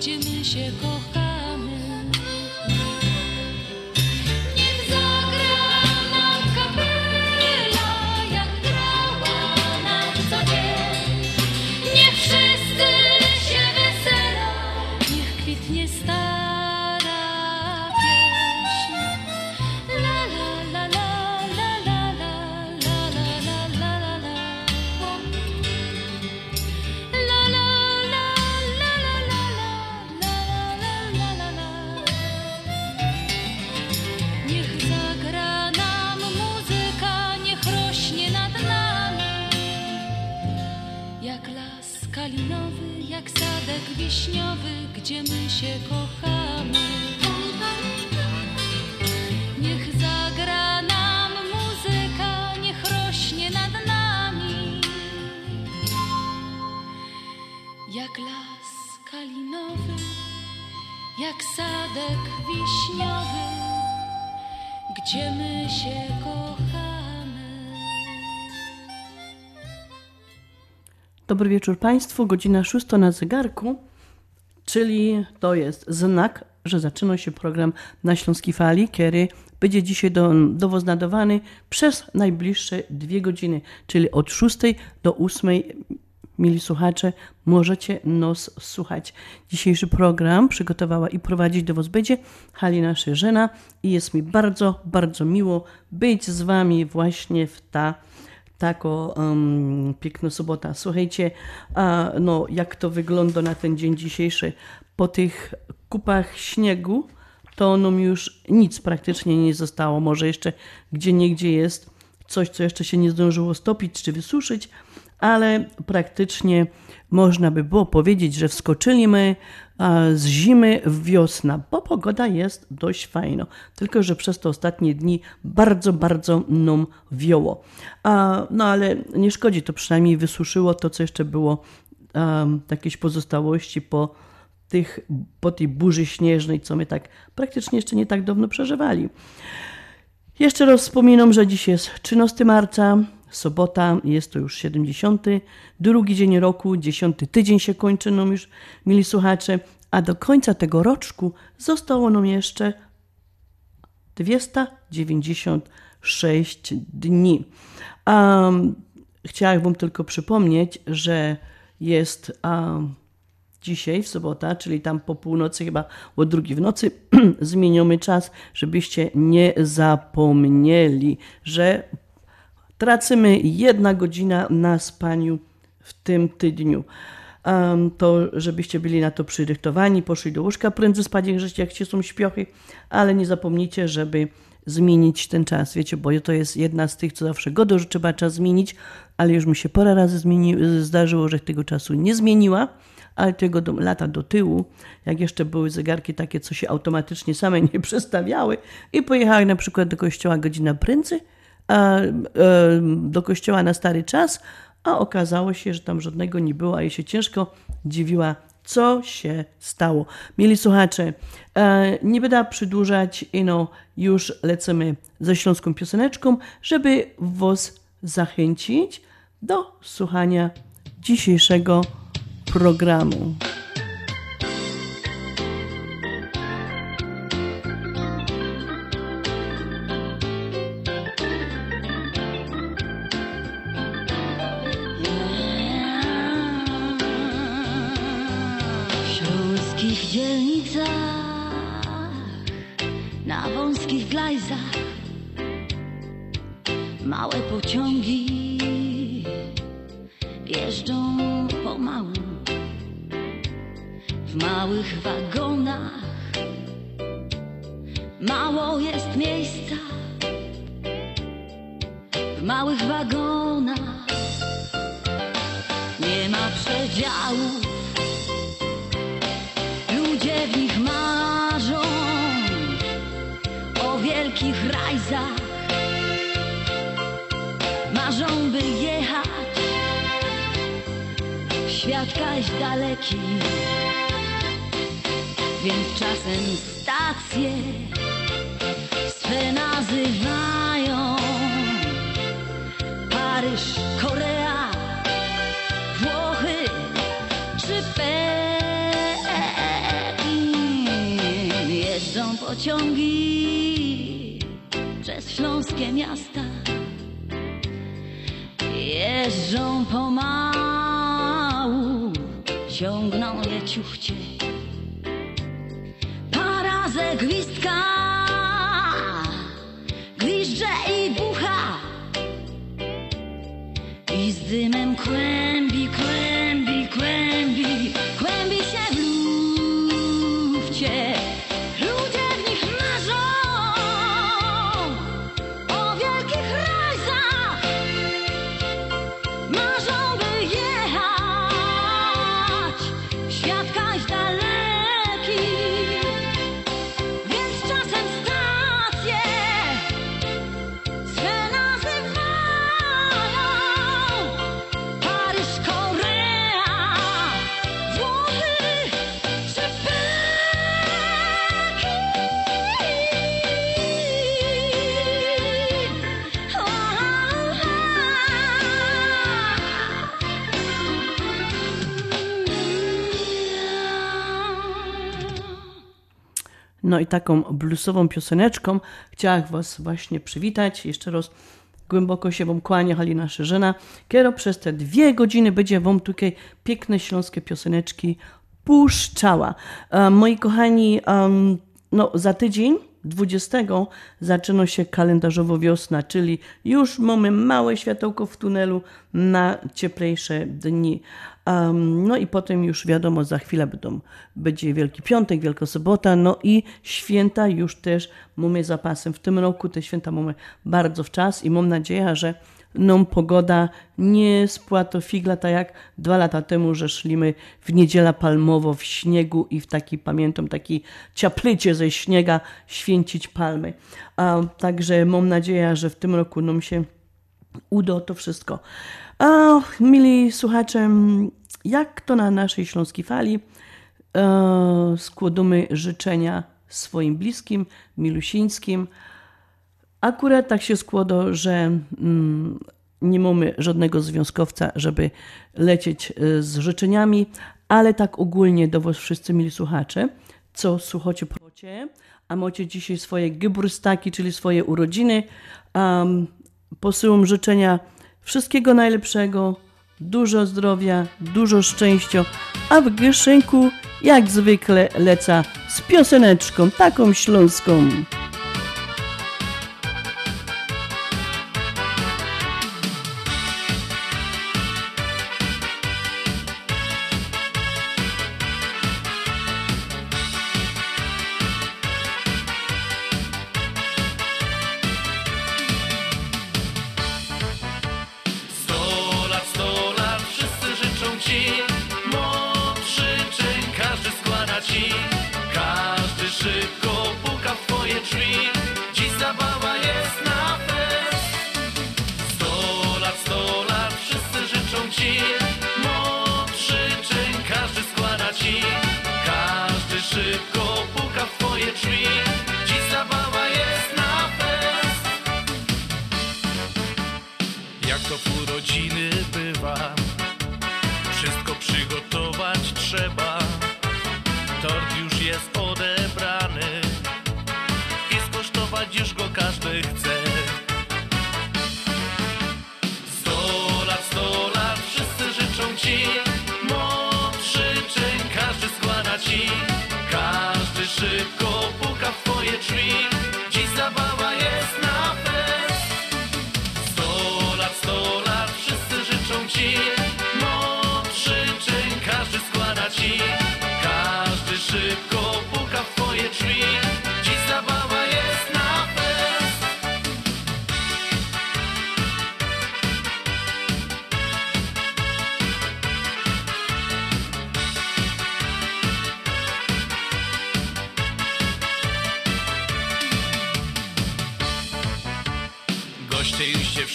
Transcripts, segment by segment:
gdzie mnie się. Dobry wieczór Państwu, godzina 6 na zegarku, czyli to jest znak, że zaczyna się program na Śląskiej Fali, który będzie dzisiaj do, dowoznadowany przez najbliższe dwie godziny, czyli od 6 do 8 Mili słuchacze, możecie nos słuchać. Dzisiejszy program przygotowała i prowadzić do Was będzie Halina Szerzena i jest mi bardzo, bardzo miło być z Wami właśnie w ta tako um, piękna sobota. Słuchajcie, a, no, jak to wygląda na ten dzień dzisiejszy. Po tych kupach śniegu to mi już nic praktycznie nie zostało. Może jeszcze gdzie niegdzie jest coś, co jeszcze się nie zdążyło stopić czy wysuszyć, ale praktycznie można by było powiedzieć, że wskoczyliśmy z zimy w wiosnę, bo pogoda jest dość fajna. Tylko, że przez te ostatnie dni bardzo, bardzo nam wioło. No ale nie szkodzi, to przynajmniej wysuszyło to, co jeszcze było, jakieś pozostałości po, tych, po tej burzy śnieżnej, co my tak praktycznie jeszcze nie tak dawno przeżywali. Jeszcze raz wspominam, że dziś jest 13 marca, sobota, jest to już 70. Drugi dzień roku, 10 tydzień się kończy nam już, mili słuchacze, a do końca tego roczku zostało nam jeszcze 296 dni. Um, chciałabym tylko przypomnieć, że jest um, dzisiaj w sobota, czyli tam po północy, chyba o drugiej w nocy, zmieniamy czas, żebyście nie zapomnieli, że tracimy jedna godzina na spaniu w tym tygodniu. Um, to żebyście byli na to przyrychtowani, poszli do łóżka prędzej spać, jak się są śpiochy, ale nie zapomnijcie, żeby zmienić ten czas, wiecie, bo to jest jedna z tych, co zawsze godo, że trzeba czas zmienić, ale już mi się parę razy zmieni, zdarzyło, że tego czasu nie zmieniła, ale tego do, lata do tyłu, jak jeszcze były zegarki takie, co się automatycznie same nie przestawiały i pojechała na przykład do kościoła godzina prędzej, a, e, do kościoła na stary czas, a okazało się, że tam żadnego nie było, a jej się ciężko dziwiła, co się stało. Mieli słuchacze, e, nie będę przedłużać, no, już lecimy ze śląską pioseneczką, żeby was zachęcić do słuchania dzisiejszego programu. No i taką bluesową pioseneczką chciałam Was właśnie przywitać. Jeszcze raz głęboko się Wam kłania Halina Szerzyna, kiero przez te dwie godziny będzie Wam tutaj piękne śląskie pioseneczki puszczała. E, moi kochani, no za tydzień 20 zaczyna się kalendarzowo wiosna, czyli już mamy małe światełko w tunelu na cieplejsze dni. Um, no i potem już wiadomo, za chwilę będą, będzie Wielki Piątek, Wielka Sobota, no i święta już też mamy zapasem. W tym roku te święta mamy bardzo w czas i mam nadzieję, że nam pogoda nie spłato figla, tak jak dwa lata temu, że szliśmy w niedziela palmowo w śniegu i w taki, pamiętam, taki ciaplycie ze śniega święcić palmy. A, także mam nadzieję, że w tym roku nam się uda to wszystko. A, mili słuchacze, jak to na naszej Śląskiej Fali e, składamy życzenia swoim bliskim, milusińskim. Akurat tak się składa, że mm, nie mamy żadnego związkowca, żeby lecieć e, z życzeniami, ale tak ogólnie do Was wszyscy mili słuchacze, co słuchacie procie, a macie dzisiaj swoje geburstaki, czyli swoje urodziny. Um, posyłam życzenia wszystkiego najlepszego, dużo zdrowia, dużo szczęścia, a w Gyszynku jak zwykle leca z pioseneczką, taką śląską.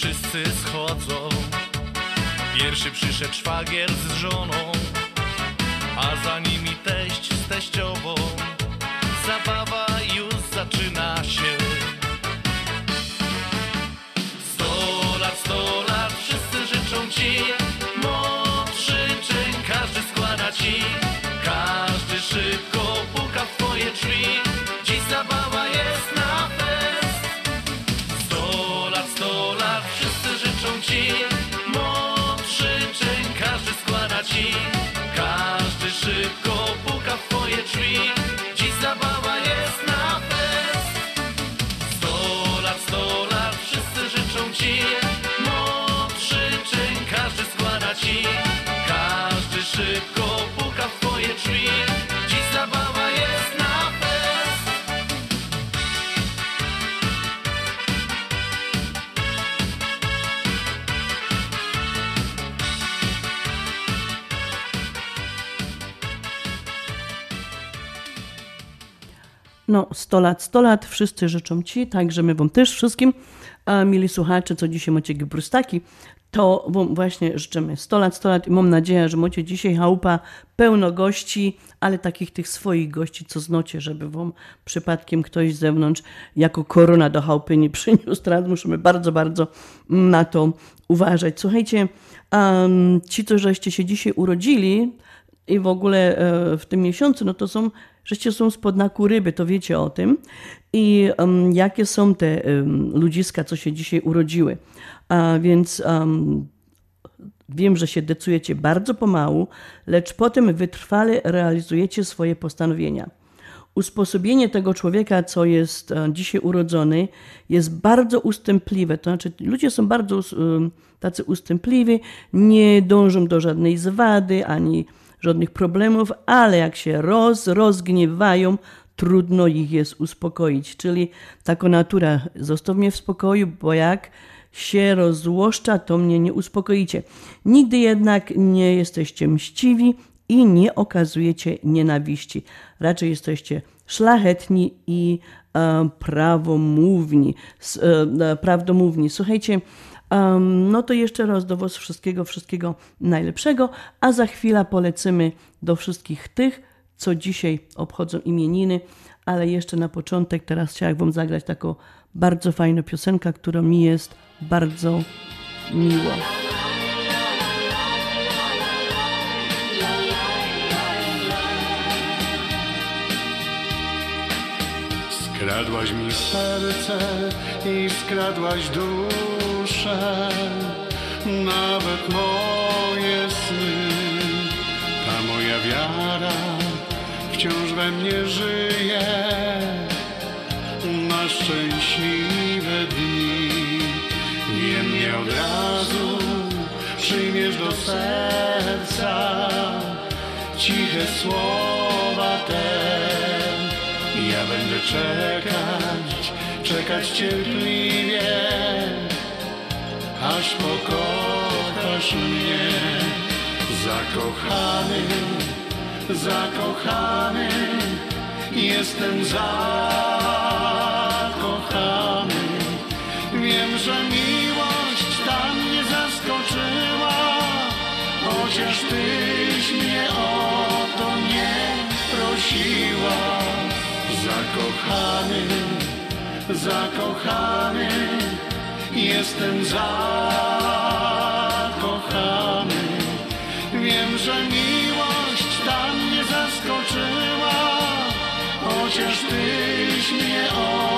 Wszyscy schodzą. Pierwszy przyszedł szwagier z żoną A za nimi teść z teściową. Zabawa już zaczyna się. Sto lat, sto lat, wszyscy życzą ci. Moc życzeń każdy składa ci. Każdy szybko puka w twoje drzwi No, 100 lat, 100 lat, wszyscy życzą Ci, także my Wam też wszystkim, a mili słuchacze, co dzisiaj macie brustaki, to Wam właśnie życzymy 100 lat, 100 lat i mam nadzieję, że macie dzisiaj chałupa pełno gości, ale takich tych swoich gości, co znocie, żeby Wam przypadkiem ktoś z zewnątrz jako korona do chałupy nie przyniósł. Teraz musimy bardzo, bardzo na to uważać. Słuchajcie, um, ci, co żeście się dzisiaj urodzili, i w ogóle e, w tym miesiącu, no to są, żeście są spod naku ryby, to wiecie o tym. I em, jakie są te em, ludziska, co się dzisiaj urodziły. A więc em, wiem, że się decujecie bardzo pomału, lecz potem wytrwale realizujecie swoje postanowienia. Usposobienie tego człowieka, co jest e, dzisiaj urodzony, jest bardzo ustępliwe. To znaczy, ludzie są bardzo tacy ustępliwi, nie dążą do żadnej zwady ani żadnych problemów, ale jak się roz, rozgniewają, trudno ich jest uspokoić. Czyli taka natura, zostaw mnie w spokoju, bo jak się rozzłoszcza, to mnie nie uspokoicie. Nigdy jednak nie jesteście mściwi i nie okazujecie nienawiści. Raczej jesteście szlachetni i e, prawomówni. S, e, prawdomówni. Słuchajcie, Um, no to jeszcze raz do Was wszystkiego, wszystkiego najlepszego, a za chwilę polecimy do wszystkich tych, co dzisiaj obchodzą imieniny, ale jeszcze na początek teraz chciałam Wam zagrać taką bardzo fajną piosenkę, która mi jest bardzo miło. Skradłaś mi serce i skradłaś duszę, nawet moje sny. Ta moja wiara wciąż we mnie żyje na szczęśliwe dni. Niemniej od razu przyjmiesz do serca ciche słowa te. Ja będę czekać, czekać cierpliwie, aż pokochasz mnie. Zakochany zakochany, jestem zakochany. Wiem, że miłość tam mnie zaskoczyła, chociaż tyś mnie o to nie prosiła. Zakochany, zakochany, jestem zakochany. Wiem, że miłość tam mnie zaskoczyła, chociaż tyś mnie o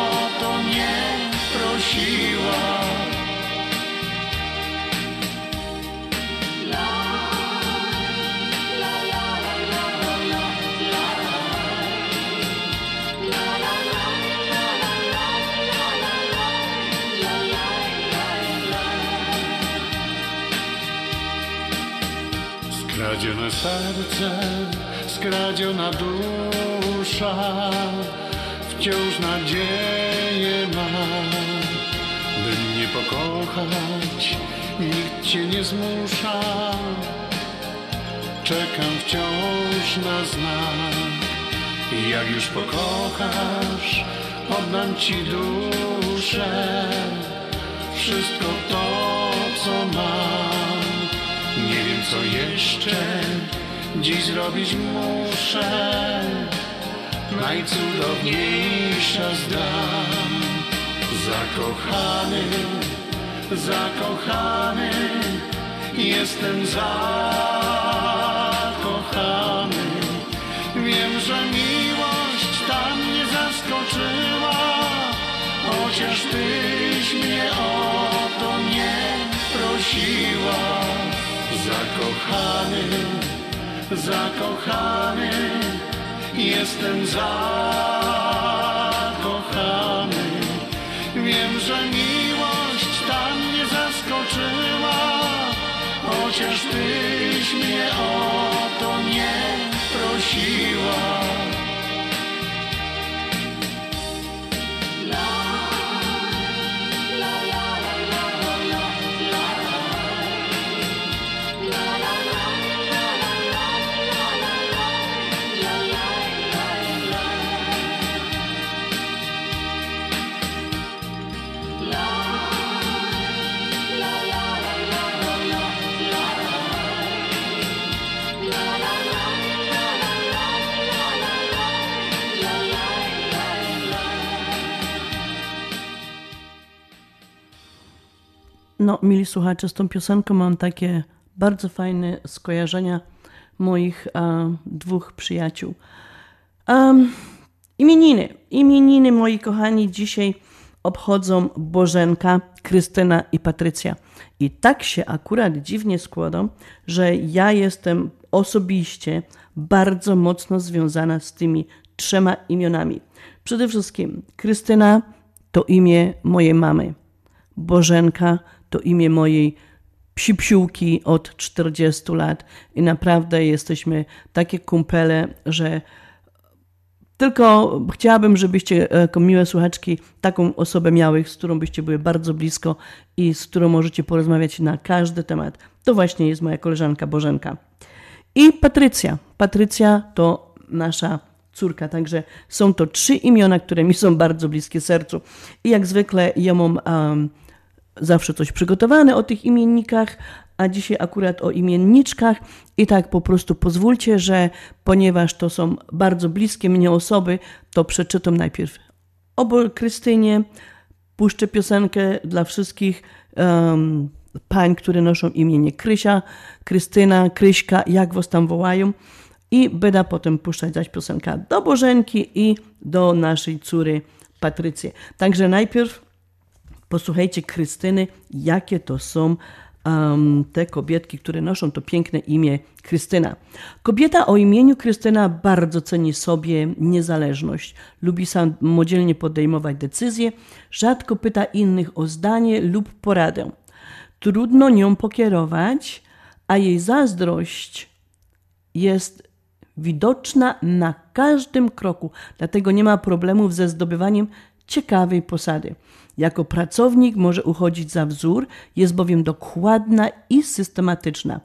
Skradzione serce, skradziona dusza, wciąż nadzieję ma, by mnie pokochać, nikt cię nie zmusza. Czekam wciąż na znak, jak już pokochasz, oddam ci duszę, wszystko to, co mam. Co jeszcze dziś zrobić muszę? Najcudowniejsza zdam. Zakochany, zakochany Jestem zakochany. Wiem, że miłość tam mnie zaskoczyła Chociaż tyś Zakochany, zakochany, jestem zakochany. Wiem, że miłość tam mnie zaskoczyła, chociaż tyś mnie o to nie prosiła. No, mili słuchacze, z tą piosenką mam takie bardzo fajne skojarzenia moich e, dwóch przyjaciół. Um, imieniny. Imieniny, moi kochani, dzisiaj obchodzą Bożenka, Krystyna i Patrycja. I tak się akurat dziwnie składa, że ja jestem osobiście bardzo mocno związana z tymi trzema imionami. Przede wszystkim Krystyna to imię mojej mamy. Bożenka to imię mojej psipsiółki od 40 lat i naprawdę jesteśmy takie kumpele, że tylko chciałabym, żebyście e, jako miłe słuchaczki taką osobę miały, z którą byście były bardzo blisko i z którą możecie porozmawiać na każdy temat. To właśnie jest moja koleżanka Bożenka. I Patrycja. Patrycja to nasza córka, także są to trzy imiona, które mi są bardzo bliskie sercu. I jak zwykle ja mam um, zawsze coś przygotowane o tych imiennikach, a dzisiaj akurat o imienniczkach. I tak po prostu pozwólcie, że ponieważ to są bardzo bliskie mnie osoby, to przeczytam najpierw o Krystynie, puszczę piosenkę dla wszystkich um, pań, które noszą imienie Krysia, Krystyna, Kryśka, jak was tam wołają. I będę potem puszczać zaś piosenka do Bożenki i do naszej córy Patrycji. Także najpierw posłuchajcie Krystyny, jakie to są um, te kobietki, które noszą to piękne imię Krystyna. Kobieta o imieniu Krystyna bardzo ceni sobie niezależność, lubi samodzielnie podejmować decyzje, rzadko pyta innych o zdanie lub poradę. Trudno nią pokierować, a jej zazdrość jest widoczna na każdym kroku, dlatego nie ma problemów ze zdobywaniem ciekawej posady. Jako pracownik może uchodzić za wzór, jest bowiem dokładna i systematyczna.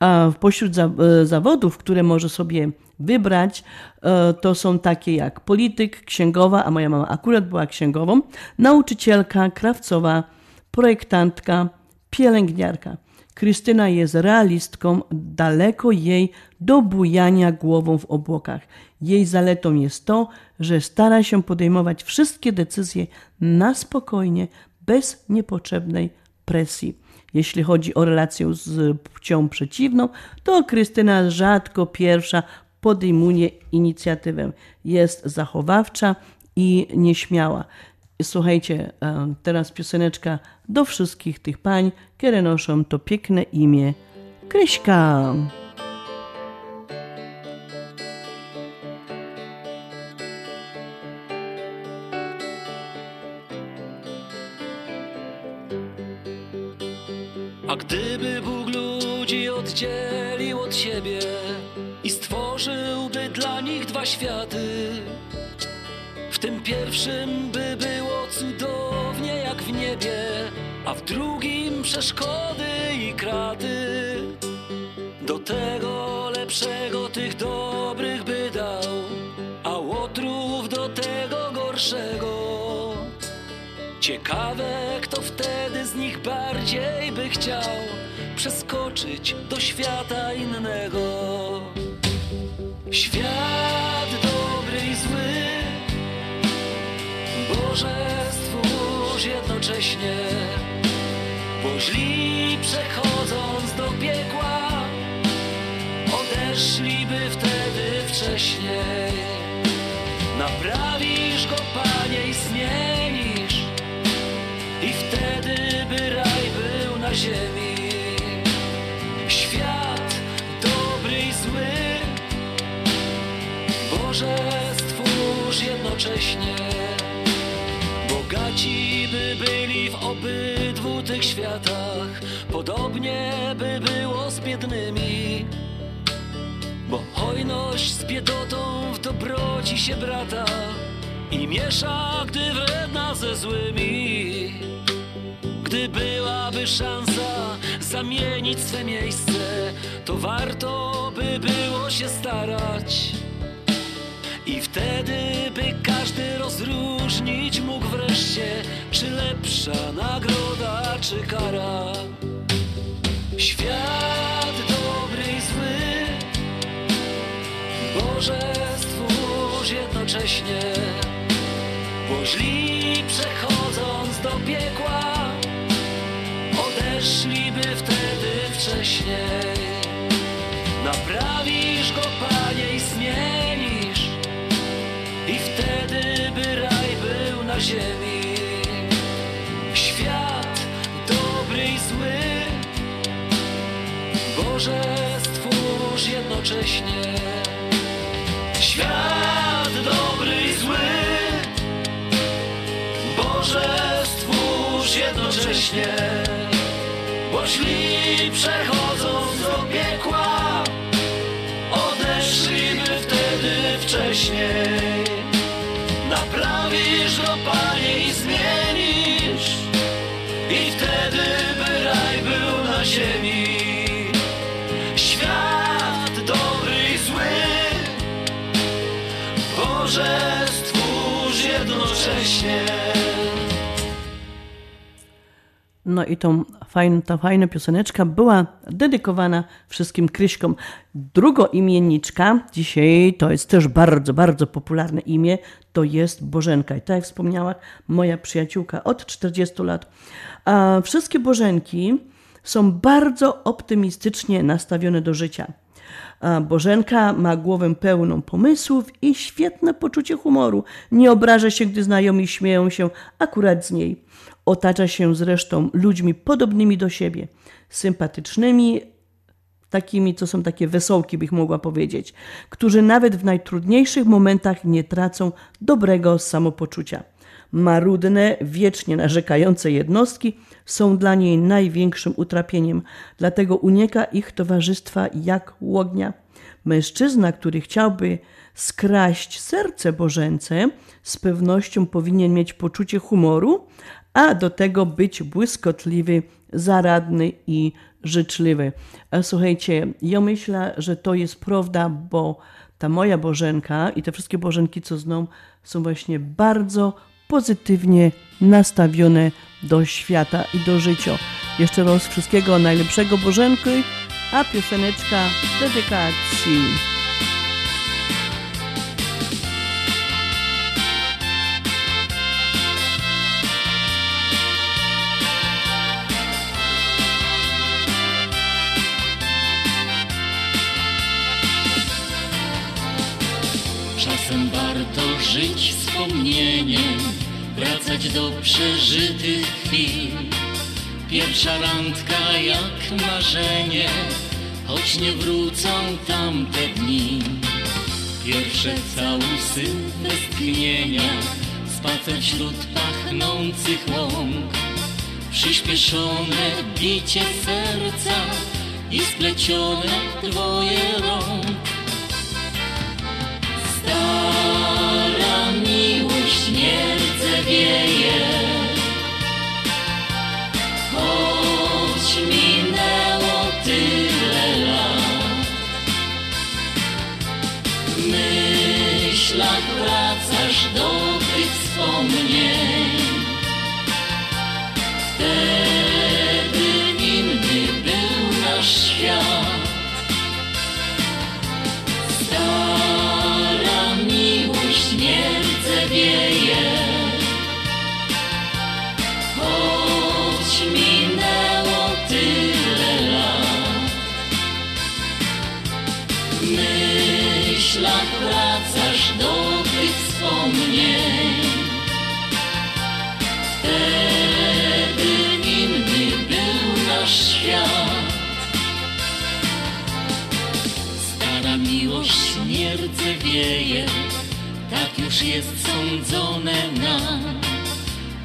A pośród e, zawodów, które może sobie wybrać, e, to są takie jak polityk, księgowa, a moja mama akurat była księgową, nauczycielka, krawcowa, projektantka, pielęgniarka. Krystyna jest realistką, daleko jej do bujania głową w obłokach. Jej zaletą jest to, że stara się podejmować wszystkie decyzje na spokojnie, bez niepotrzebnej presji. Jeśli chodzi o relację z płcią przeciwną, to Krystyna rzadko pierwsza podejmuje inicjatywę. Jest zachowawcza i nieśmiała. Słuchajcie, e, teraz pioseneczka do wszystkich tych pań, które noszą to piękne imię Kryśka. Gdyby Bóg ludzi oddzielił od siebie i stworzyłby dla nich dwa światy, w tym pierwszym by było cudownie jak w niebie, a w drugim przeszkody i kraty. Do tego lepszego tych dobrych by dał, a łotrów do tego gorszego. Ciekawe, kto wtedy z nich bardziej by chciał przeskoczyć do świata innego. Świat dobry i zły, Boże stwórz jednocześnie, bo źli przechodząc do piekła, odeszliby wtedy wcześniej. Naprawisz ziemi. Świat dobry i zły, Boże stwórz jednocześnie. Bogaci by byli w obydwu tych światach, podobnie by było z biednymi. Bo hojność z biedotą w dobroci się brata i miesza, gdy wredna ze złymi. Gdy byłaby szansa zamienić swe miejsce, to warto by było się starać. I wtedy by każdy rozróżnić mógł wreszcie, czy lepsza nagroda, czy kara. Świat dobry i zły, Boże stwórz jednocześnie, bo źli przechodząc do piekła, odeszliby wtedy wcześniej. Naprawisz go, Panie, i zmienisz, i wtedy by raj był na ziemi. Świat dobry i zły, Boże stwórz jednocześnie. Świat dobry i zły, Boże stwórz jednocześnie, bo źli przechodząc do piekła, odeszliby wtedy wcześniej. Go, Panie, i No i tą fajn, ta fajna pioseneczka była dedykowana wszystkim Kryśkom. Drugo imienniczka, dzisiaj to jest też bardzo, bardzo popularne imię, to jest Bożenka. I tak jak wspomniała moja przyjaciółka od 40 lat. A wszystkie Bożenki są bardzo optymistycznie nastawione do życia. Bożenka ma głowę pełną pomysłów i świetne poczucie humoru. Nie obraża się, gdy znajomi śmieją się akurat z niej. Otacza się zresztą ludźmi podobnymi do siebie, sympatycznymi, takimi, co są takie wesołki, bych mogła powiedzieć, którzy nawet w najtrudniejszych momentach nie tracą dobrego samopoczucia. Marudne, wiecznie narzekające jednostki są dla niej największym utrapieniem, dlatego unika ich towarzystwa jak łognia. Mężczyzna, który chciałby skraść serce Bożence, z pewnością powinien mieć poczucie humoru, a do tego być błyskotliwy, zaradny i życzliwy. A Słuchajcie, ja myślę, że to jest prawda, bo ta moja Bożenka i te wszystkie Bożenki, co znam, są właśnie bardzo pozytywnie nastawione do świata i do życia. Jeszcze raz wszystkiego najlepszego Bożenki, a pioseneczka dedykacji. Czasem warto żyć wspomnieniem, wracać do przeżytych chwil. Pierwsza randka jak marzenie, choć nie wrócą tamte dni. Pierwsze całusy westchnienia, spacer wśród pachnących łąk. Przyspieszone bicie serca i splecione dwoje rąk. Stara miłość nie rdzewieje Choć minęło tyle lat W myślach wracasz do tych wspomnień jest sądzone nam.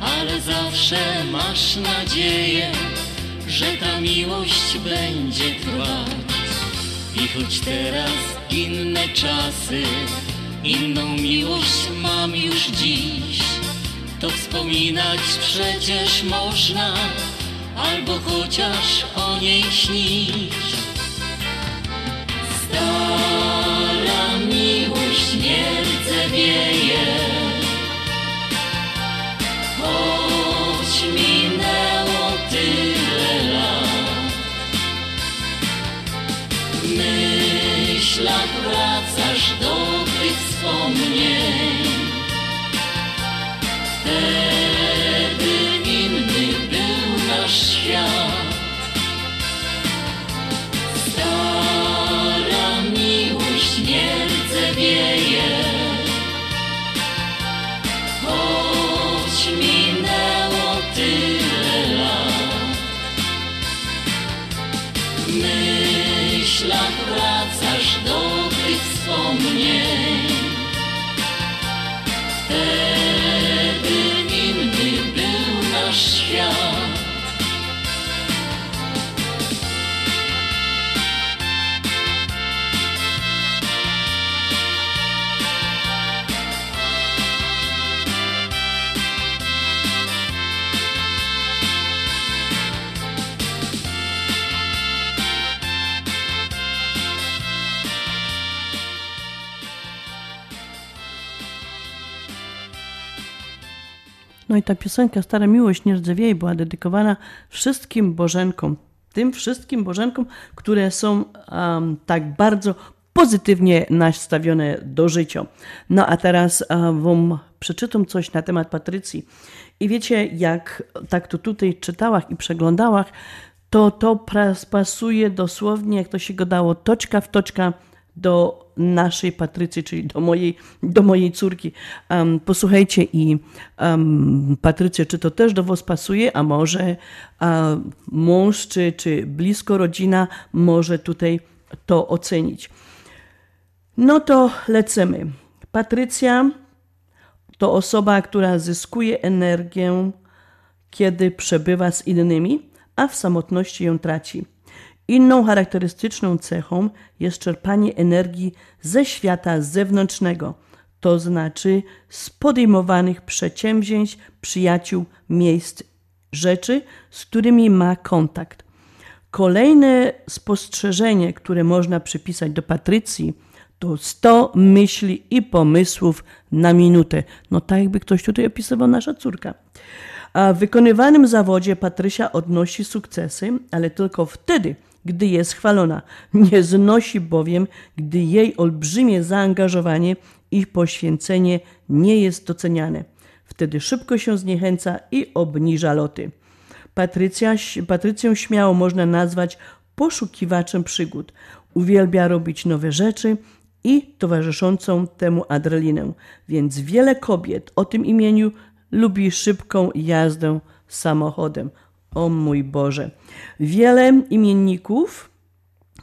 Ale zawsze masz nadzieję, że ta miłość będzie trwać. I choć teraz inne czasy, inną miłość mam już dziś, to wspominać przecież można, albo chociaż o niej śnić. Nie rdzewieje Choć minęło tyle lat myślach wracasz do tych wspomnień. Wtedy inny był nasz świat myślach wracasz do tych wspomnień. Wtedy inny był nasz świat No i ta piosenka Stara Miłość nie rdzewieje była dedykowana wszystkim Bożenkom. Tym wszystkim Bożenkom, które są um, tak bardzo pozytywnie nastawione do życia. No a teraz um, wam przeczytam coś na temat Patrycji. I wiecie, jak tak to tutaj czytałach i przeglądałach, to to pasuje dosłownie, jak to się go dało, toczka w toczka do naszej Patrycji, czyli do mojej, do mojej córki. Um, posłuchajcie i um, Patrycja, czy to też do was pasuje, a może a, mąż, czy, czy blisko rodzina może tutaj to ocenić. No to lecimy. Patrycja to osoba, która zyskuje energię, kiedy przebywa z innymi, a w samotności ją traci. Inną charakterystyczną cechą jest czerpanie energii ze świata zewnętrznego, to znaczy z podejmowanych przedsięwzięć, przyjaciół, miejsc, rzeczy, z którymi ma kontakt. Kolejne spostrzeżenie, które można przypisać do Patrycji, to 100 myśli i pomysłów na minutę. No tak jakby ktoś tutaj opisywał nasza córka. A w wykonywanym zawodzie Patrysia odnosi sukcesy, ale tylko wtedy, gdy jest chwalona. Nie znosi bowiem, gdy jej olbrzymie zaangażowanie i poświęcenie nie jest doceniane. Wtedy szybko się zniechęca i obniża loty. Patrycja, Patrycją śmiało można nazwać poszukiwaczem przygód. Uwielbia robić nowe rzeczy i towarzyszącą temu adrenalinę, więc wiele kobiet o tym imieniu lubi szybką jazdę samochodem. O mój Boże. Wiele imienników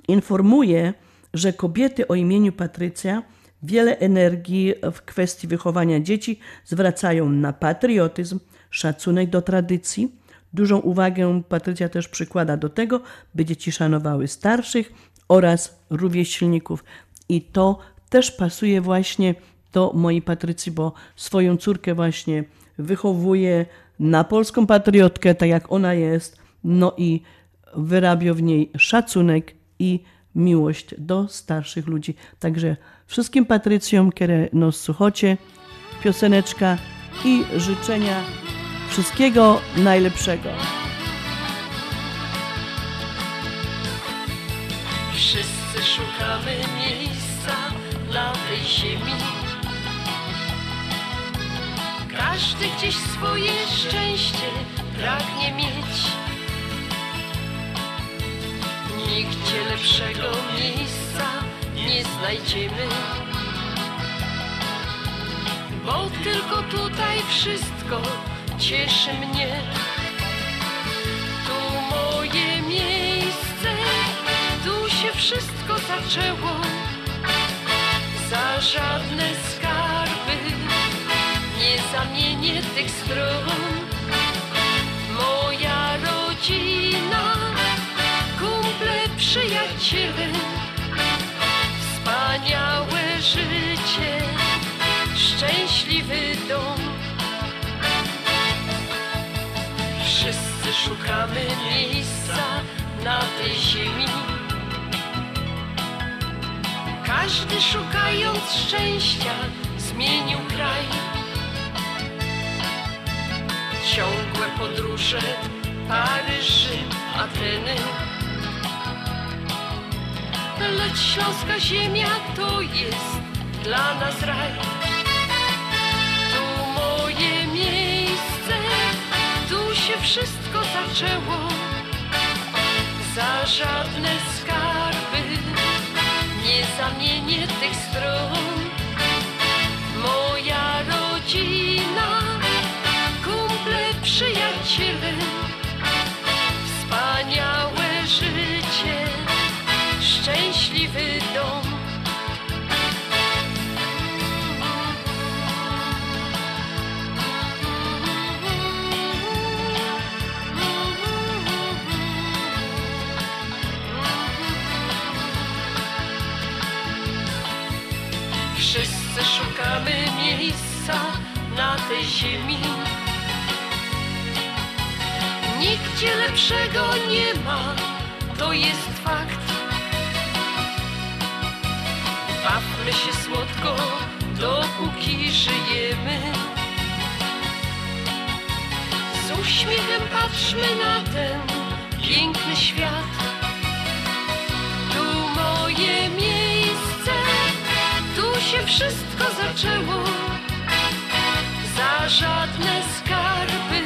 informuje, że kobiety o imieniu Patrycja wiele energii w kwestii wychowania dzieci zwracają na patriotyzm, szacunek do tradycji. Dużą uwagę Patrycja też przykłada do tego, by dzieci szanowały starszych oraz rówieśników. I to też pasuje właśnie do mojej Patrycji, bo swoją córkę właśnie wychowuje na polską patriotkę, tak jak ona jest, no i wyrabia w niej szacunek i miłość do starszych ludzi. Także wszystkim Patrycjom, które nos słuchacie, pioseneczka i życzenia wszystkiego najlepszego. Wszyscy szukamy miejsca na tej ziemi. Każdy gdzieś swoje szczęście pragnie mieć. Nigdzie lepszego miejsca nie znajdziemy. Bo tylko tutaj wszystko cieszy mnie. Tu moje miejsce, tu się wszystko zaczęło. Za żadne skarby zamienię tych stron. Moja rodzina, kumple, przyjaciele, wspaniałe życie, szczęśliwy dom. Wszyscy szukamy miejsca na tej ziemi. Każdy szukając szczęścia zmienił kraj. Ciągłe podróże, Paryż, Rzym, Ateny. Lecz śląska ziemia to jest dla nas raj. Tu moje miejsce, tu się wszystko zaczęło. Za żadne skarby nie zamienię tych stron. Tej ziemi. Nigdzie lepszego nie ma, to jest fakt. Bawmy się słodko, dopóki żyjemy. Z uśmiechem patrzmy na ten piękny świat. Tu moje miejsce, tu się wszystko zaczęło. Żadne skarby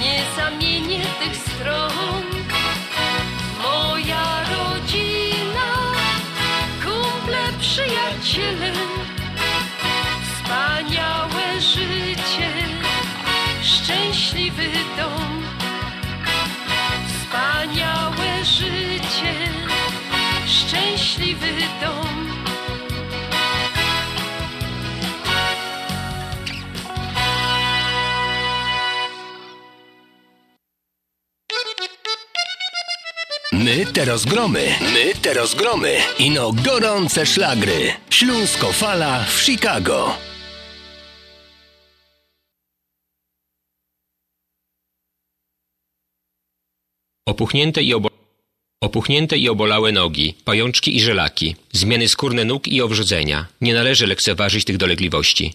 nie zamienię tych stron. My te rozgromy, my te rozgromy. Ino gorące szlagry. Śląsko fala w Chicago. Opuchnięte i obo... Opuchnięte i obolałe nogi, pajączki i żelaki, zmiany skórne nóg i owrzodzenia. Nie należy lekceważyć tych dolegliwości.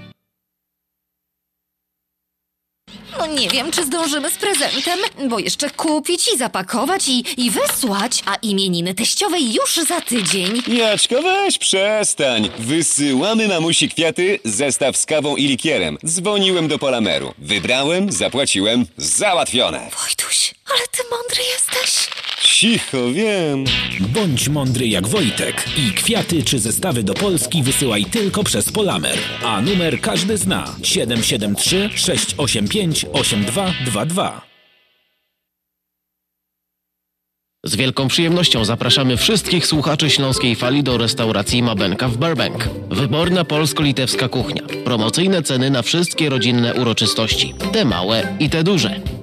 Nie wiem, czy zdążymy z prezentem, bo jeszcze kupić i zapakować i, i wysłać, a imieniny teściowej już za tydzień. Jaczko, weź przestań. Wysyłamy mamusi kwiaty, zestaw z kawą i likierem. Dzwoniłem do Polameru. Wybrałem, zapłaciłem, załatwione. Wojtuś, ale ty mądry jesteś. Cicho, wiem. Bądź mądry jak Wojtek i kwiaty czy zestawy do Polski wysyłaj tylko przez Polamer. A numer każdy zna 773 685 8222. Z wielką przyjemnością zapraszamy wszystkich słuchaczy Śląskiej Fali do restauracji Mabenka w Burbank. Wyborna polsko-litewska kuchnia. Promocyjne ceny na wszystkie rodzinne uroczystości. Te małe i te duże.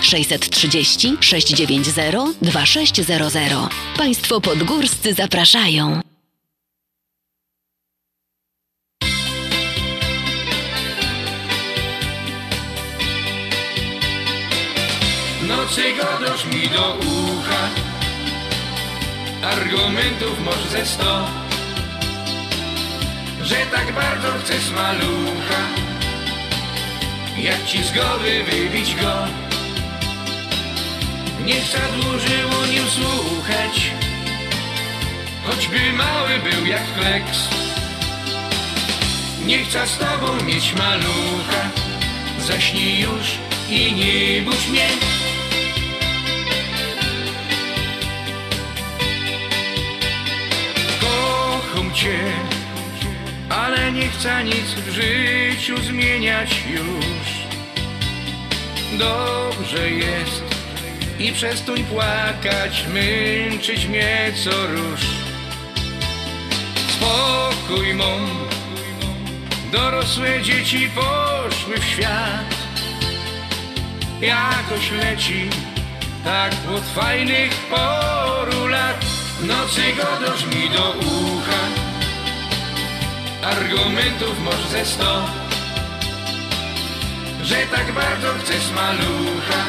630 690 2600. Państwo podgórscy zapraszają. Nocy godosz mi do ucha Argumentów może ze sto Że tak bardzo chcesz malucha Jak ci z głowy wybić go? Nie przedłużyło nim słuchać. Choćby mały był jak kleks. Nie chcę z tobą mieć malucha. Zaśnij już i nie budź mnie. Kocham cię Nie chcę nic w życiu zmieniać już Dobrze jest i przestań płakać, męczyć mnie co róż. Spokój mą, dorosłe dzieci poszły w świat. Jakoś leci, tak od fajnych poru lat. Nocy godosz mi do ucha, argumentów może ze sto, że tak bardzo chcesz malucha.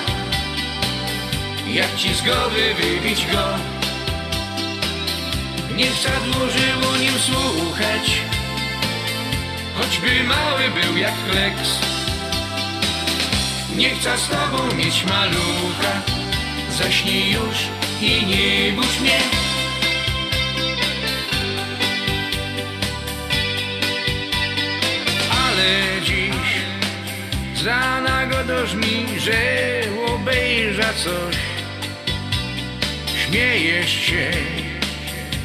Jak ci z głowy wybić go? Nie przedłużyło nim słuchać. Choćby mały był jak kleks Nie chcę z tobą mieć malucha. Zaśnij już i nie budź mnie dziś za nagodoż mi, że obejrza coś Śmiejesz się,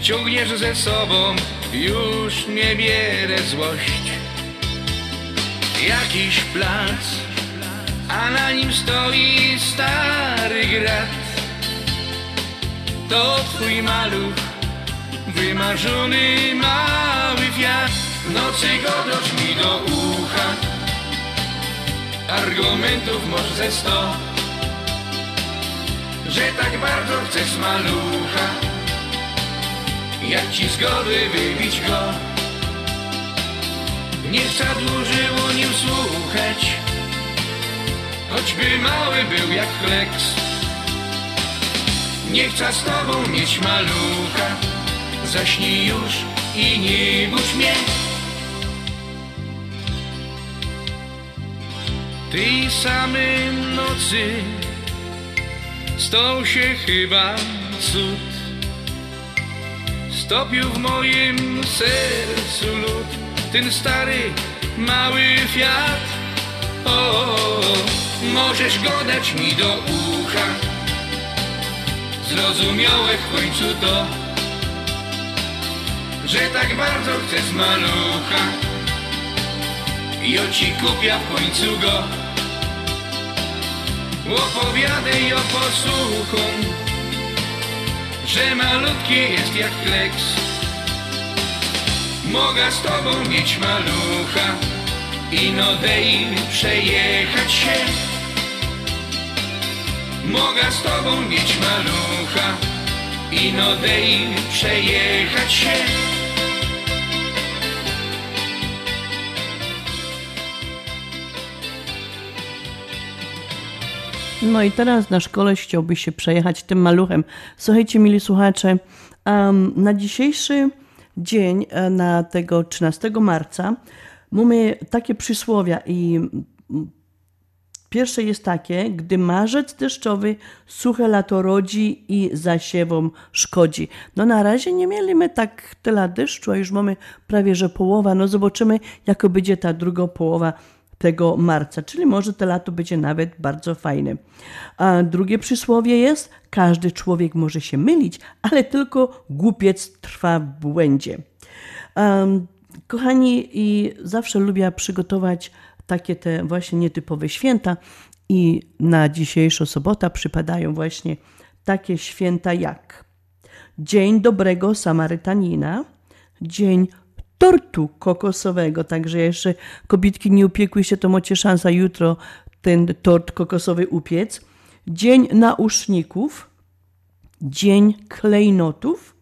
ciągniesz ze sobą, już mnie bierze złość. Jakiś plac, a na nim stoi stary grat. To twój maluch, wymarzony mały wiatr. Nocy godosz mi do ucha, argumentów może ze sto. Że tak bardzo chcesz malucha. Jak ci z głowy wybić go? Nie chcę dłużyło nim słuchać. Choćby mały był jak kleks Nie chcę z tobą mieć malucha. Zaśnij już i nie budź mnie Tej samej nocy Stał się chyba cud. Stopił w moim sercu lód Ten stary, mały Fiat. O, możesz go dać mi do ucha. Zrozumiałe w końcu to Że tak bardzo chcesz malucha. I o ci kupię w końcu go Opowiadaj o posłuchu Że malutki jest jak kleks Mogę z tobą mieć malucha I no dej przejechać się. Mogę z tobą mieć malucha I no dej przejechać się No i teraz nasz koleś chciałby się przejechać tym maluchem. Słuchajcie, mili słuchacze, um, na dzisiejszy dzień, e, na tego 13 marca, mamy takie przysłowia i pierwsze jest takie, gdy marzec deszczowy suche lato rodzi i zasiewom szkodzi. No na razie nie mieliśmy tak tyle deszczu, a już mamy prawie że połowa. No zobaczymy, jak będzie ta druga połowa tego marca, czyli może to lato będzie nawet bardzo fajne. A drugie przysłowie jest, każdy człowiek może się mylić, ale tylko głupiec trwa w błędzie. Um, kochani, i zawsze lubię przygotować takie te właśnie nietypowe święta i na dzisiejszą sobotę przypadają właśnie takie święta jak Dzień Dobrego Samarytanina, Dzień tortu kokosowego, także jeszcze kobietki nie upiekły się, to macie szansa jutro ten tort kokosowy upiec. Dzień nauszników, dzień klejnotów,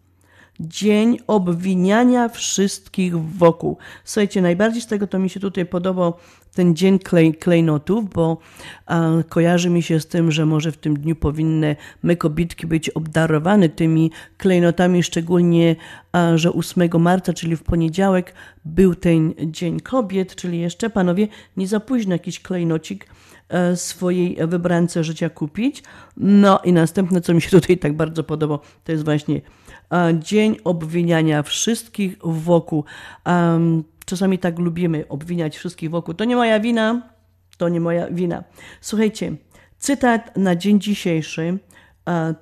dzień obwiniania wszystkich wokół. Słuchajcie, najbardziej z tego to mi się tutaj podobał ten dzień klej, klejnotów, bo a, kojarzy mi się z tym, że może w tym dniu powinny my kobietki być obdarowane tymi klejnotami, szczególnie, a, że 8 marca, czyli w poniedziałek był ten Dzień Kobiet, czyli jeszcze panowie nie za późno jakiś klejnocik e, swojej wybrance życia kupić. No i następne, co mi się tutaj tak bardzo podoba, to jest właśnie Dzień obwiniania wszystkich wokół. Czasami tak lubimy obwiniać wszystkich wokół. To nie moja wina, to nie moja wina. Słuchajcie, cytat na dzień dzisiejszy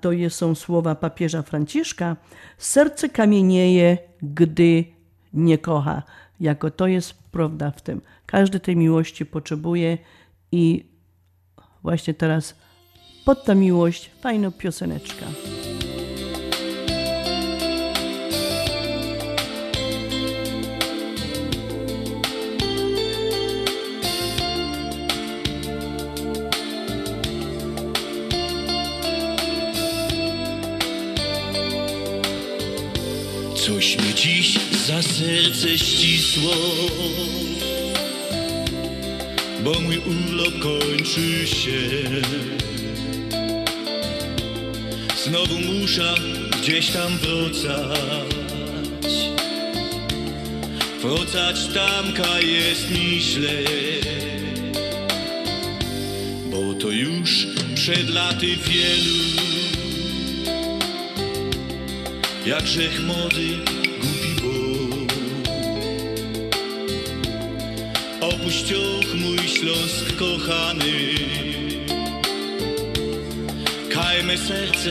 to są słowa papieża Franciszka. Serce kamienieje, gdy nie kocha. Jako to jest prawda w tym. Każdy tej miłości potrzebuje i właśnie teraz pod ta miłość fajna pioseneczka. Coś mi dziś za serce ścisło. Bo mój urlop kończy się. Znowu muszę gdzieś tam wracać. Wracać tamka jest mi źle. Bo to już przed laty wielu jak grzech młody, głupi Bóg. Mój Śląsk kochany, kajme serce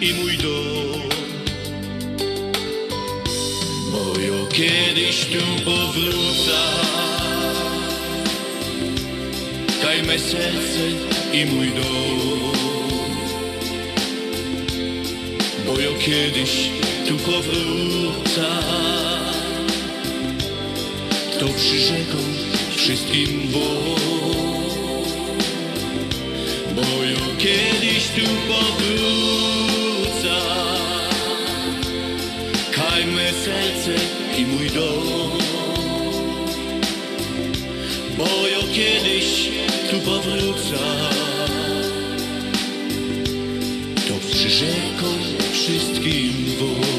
i mój dom. Bo ja kiedyś tu powrócę, kajme serce i mój dom. Bo ja kiedyś tu powrócę To przyrzekam wszystkim bo Bo ja kiedyś tu powrócę Kaj me serce i mój dom. Kiedyś tu powrócę, to przyrzekł wszystkim wam,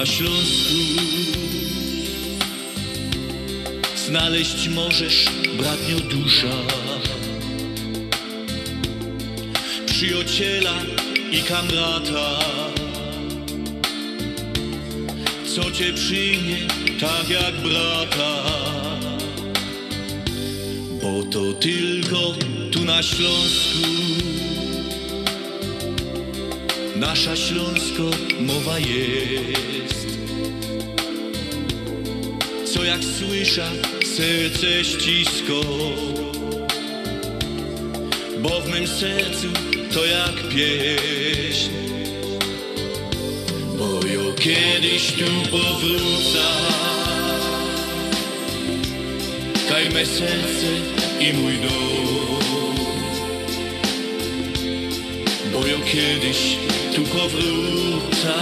na Śląsku. Znaleźć możesz bratnio dusza, przyjaciela i kamrata, co cię przyjmie tak jak brata. Bo to tylko tu na Śląsku nasza śląsko mowa jest. Co jak słysza serce ścisko, bo w mym sercu to jak pieśń. Bo ja kiedyś tu powrócę, kaj me serce i mój dom. Bo ja kiedyś tu powrócę,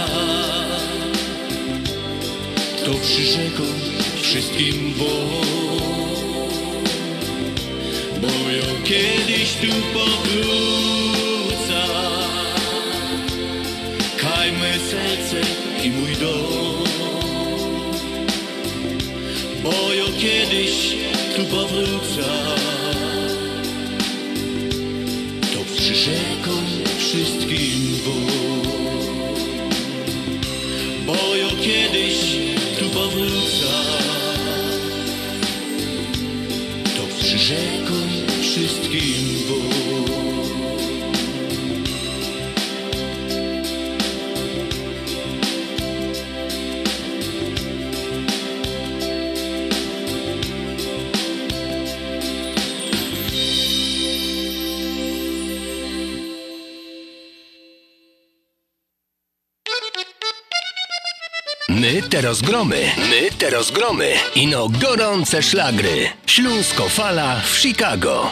to przyrzekł wszystkim wam. Bo ja kiedyś tu powrócę, kaj me serce i mój dom. Bo ja kiedyś tu powrócę, to przyrzekł wszystkim wam. Przyrzekł wszystkim wam. My te rozgromy, my te rozgromy. Ino gorące szlagry. Śląsko fala w Chicago.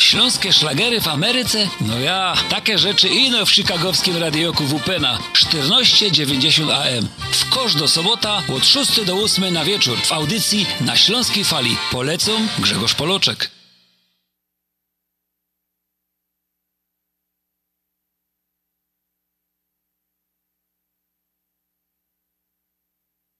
Śląskie szlagery w Ameryce? No ja, takie rzeczy ino w chicagowskim radioku WPNA 1490 AM. W kosz do sobota od 6 do 8 na wieczór w audycji na Śląskiej Fali. Polecą Grzegorz Poloczek.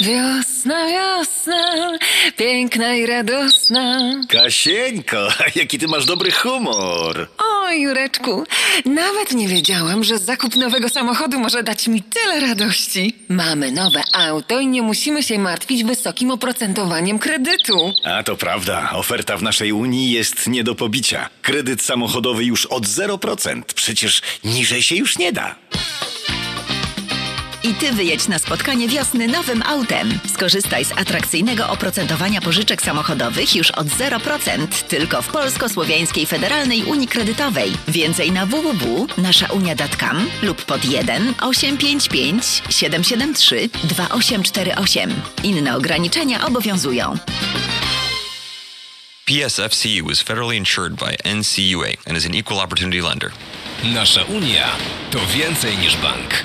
Wiosna, wiosna, piękna i radosna. Kasieńko, jaki ty masz dobry humor. O, Jureczku, nawet nie wiedziałam, że zakup nowego samochodu może dać mi tyle radości. Mamy nowe auto i nie musimy się martwić wysokim oprocentowaniem kredytu. A to prawda, oferta w naszej Unii jest nie do pobicia. Kredyt samochodowy już od 0%. Przecież niżej się już nie da. I ty wyjedź na spotkanie wiosny nowym autem. Skorzystaj z atrakcyjnego oprocentowania pożyczek samochodowych już od 0% tylko w Polsko-Słowiańskiej Federalnej Unii Kredytowej. Więcej na www.naszaunia.com lub pod 1 855 773 2848. Inne ograniczenia obowiązują. PSFCU is federally insured by NCUA and is an equal opportunity lender. Nasza Unia to więcej niż bank.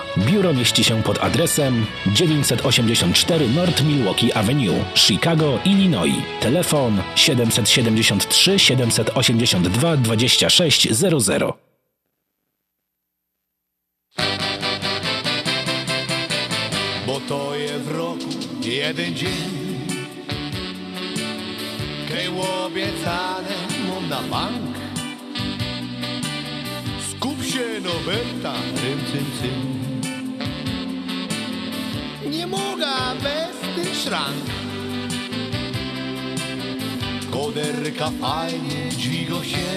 Biuro mieści się pod adresem 984 North Milwaukee Avenue, Chicago, Illinois. Telefon 773 782 2600. bo to je w roku jeden dzień. Kej obiecane mam na bank. Skup się no Berta, rym cym cym. Nie mogę bez tych szrank. Koderka fajnie dźwigo się.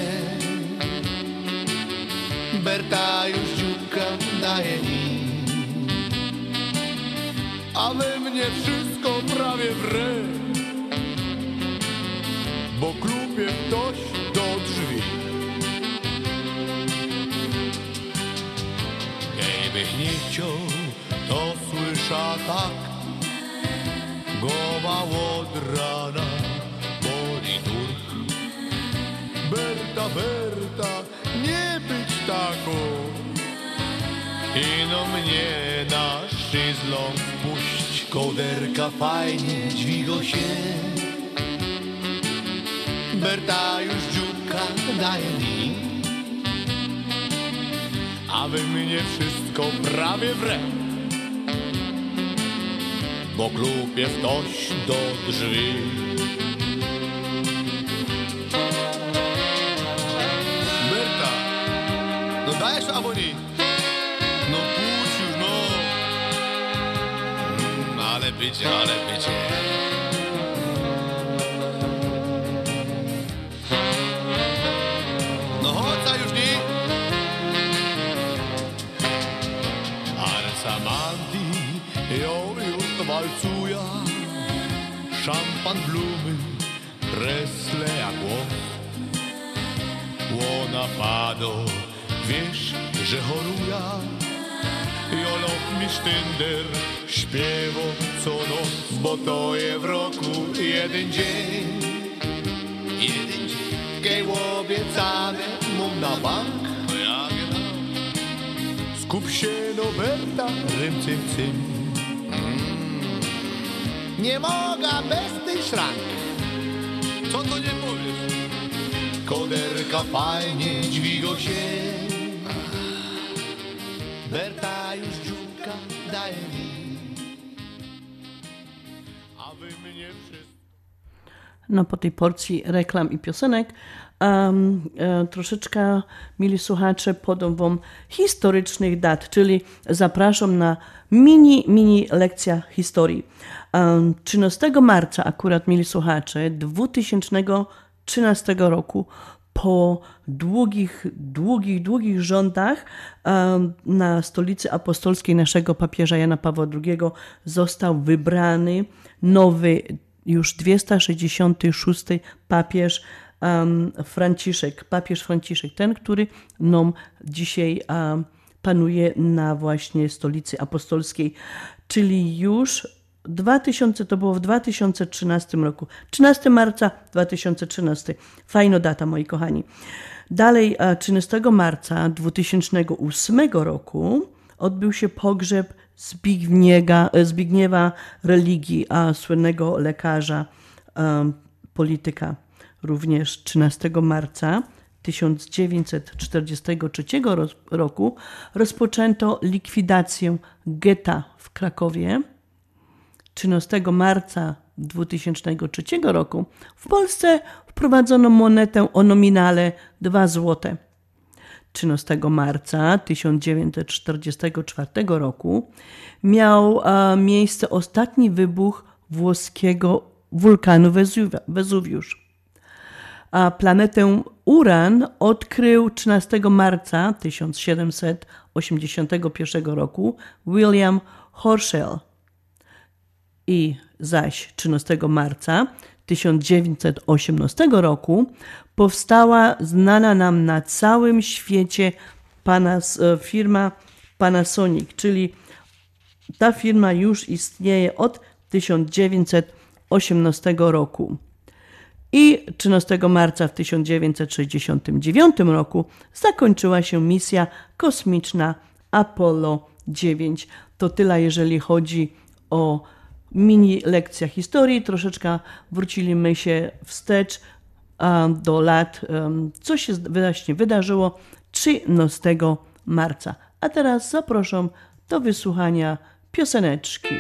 Berta już dzióbka daje mi. A we mnie wszystko prawie wre Bo klubie ktoś do drzwi Gejbych nie chciał, słysza tak Głowa od rana. Boli durch Berta, Berta, nie być taką. Ino mnie na szyzląg puść. Koderka fajnie dźwigo się. Berta już dzióbka daje mi. A we mnie wszystko prawie wre Bo klupie ktoś do drzwi Berta, no dajesz aboni? No puść już, no. Mm, ale bycie, ale bycie. Szampan blumy, presle jak głos. Łona pado, wiesz, że choruja. Joloch mi sztynder śpiewo co noc, bo to je w roku jeden dzień. Jeden dzień. Kej obiecane mum na bank. Skup się no Berta, rym cym cym. Nie mogę bez tej szrank. Co to nie powiesz? Koderka fajnie dźwigo się. Berta już dzióbka daje mi, a wy mnie wszyscy. No po tej porcji reklam i piosenek um, e, troszeczkę, mili słuchacze, podam wam historycznych dat, czyli zapraszam na mini, mini lekcja historii. Um, 13 marca akurat, mili słuchacze, 2013 roku. Po długich, długich, długich rządach na stolicy apostolskiej naszego papieża Jana Pawła II został wybrany nowy, już 266 papież Franciszek, papież Franciszek, ten, który nam dzisiaj panuje na właśnie stolicy apostolskiej, czyli już 2000, to było w 2013 roku. 13 marca 2013. Fajna data, moi kochani. Dalej, 13 marca 2008 roku odbył się pogrzeb Zbigniewa, Zbigniewa Religii, a słynnego lekarza, polityka. Również 13 marca 1943 roku rozpoczęto likwidację getta w Krakowie. 13 marca 2003 roku w Polsce wprowadzono monetę o nominale 2 zł. 13 marca 1944 roku miał miejsce ostatni wybuch włoskiego wulkanu Wezu- Wezuwiusz. A planetę Uran odkrył 13 marca 1781 roku William Herschel i zaś 13 marca 1918 roku powstała znana nam na całym świecie Panas, e, firma Panasonic, czyli ta firma już istnieje od 1918 roku. I 13 marca w 1969 roku zakończyła się misja kosmiczna Apollo 9. To tyle, jeżeli chodzi o mini lekcja historii. Troszeczkę wróciliśmy się wstecz do lat, co się właśnie wydarzyło 13 marca. A teraz zapraszam do wysłuchania pioseneczki.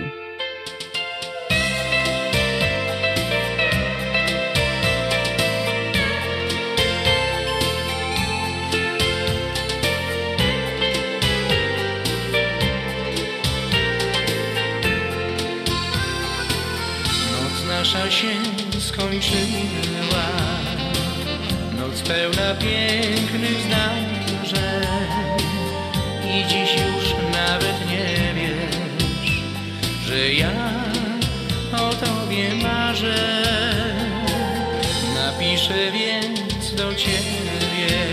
Noc pełna pięknych zdarzeń i dziś już nawet nie wiesz, że ja o tobie marzę. Napiszę więc do ciebie,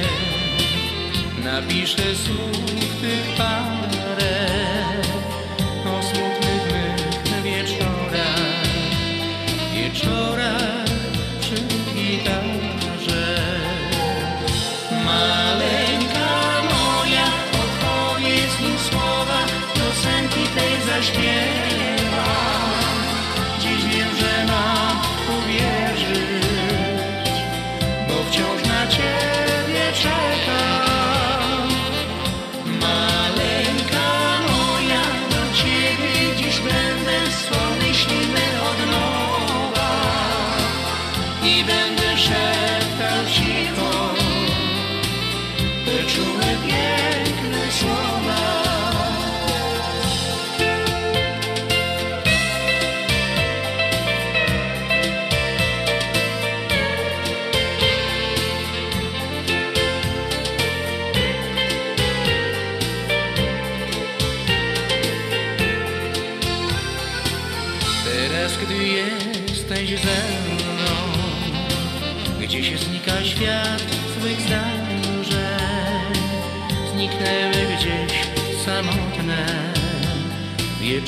napiszę słów tych parę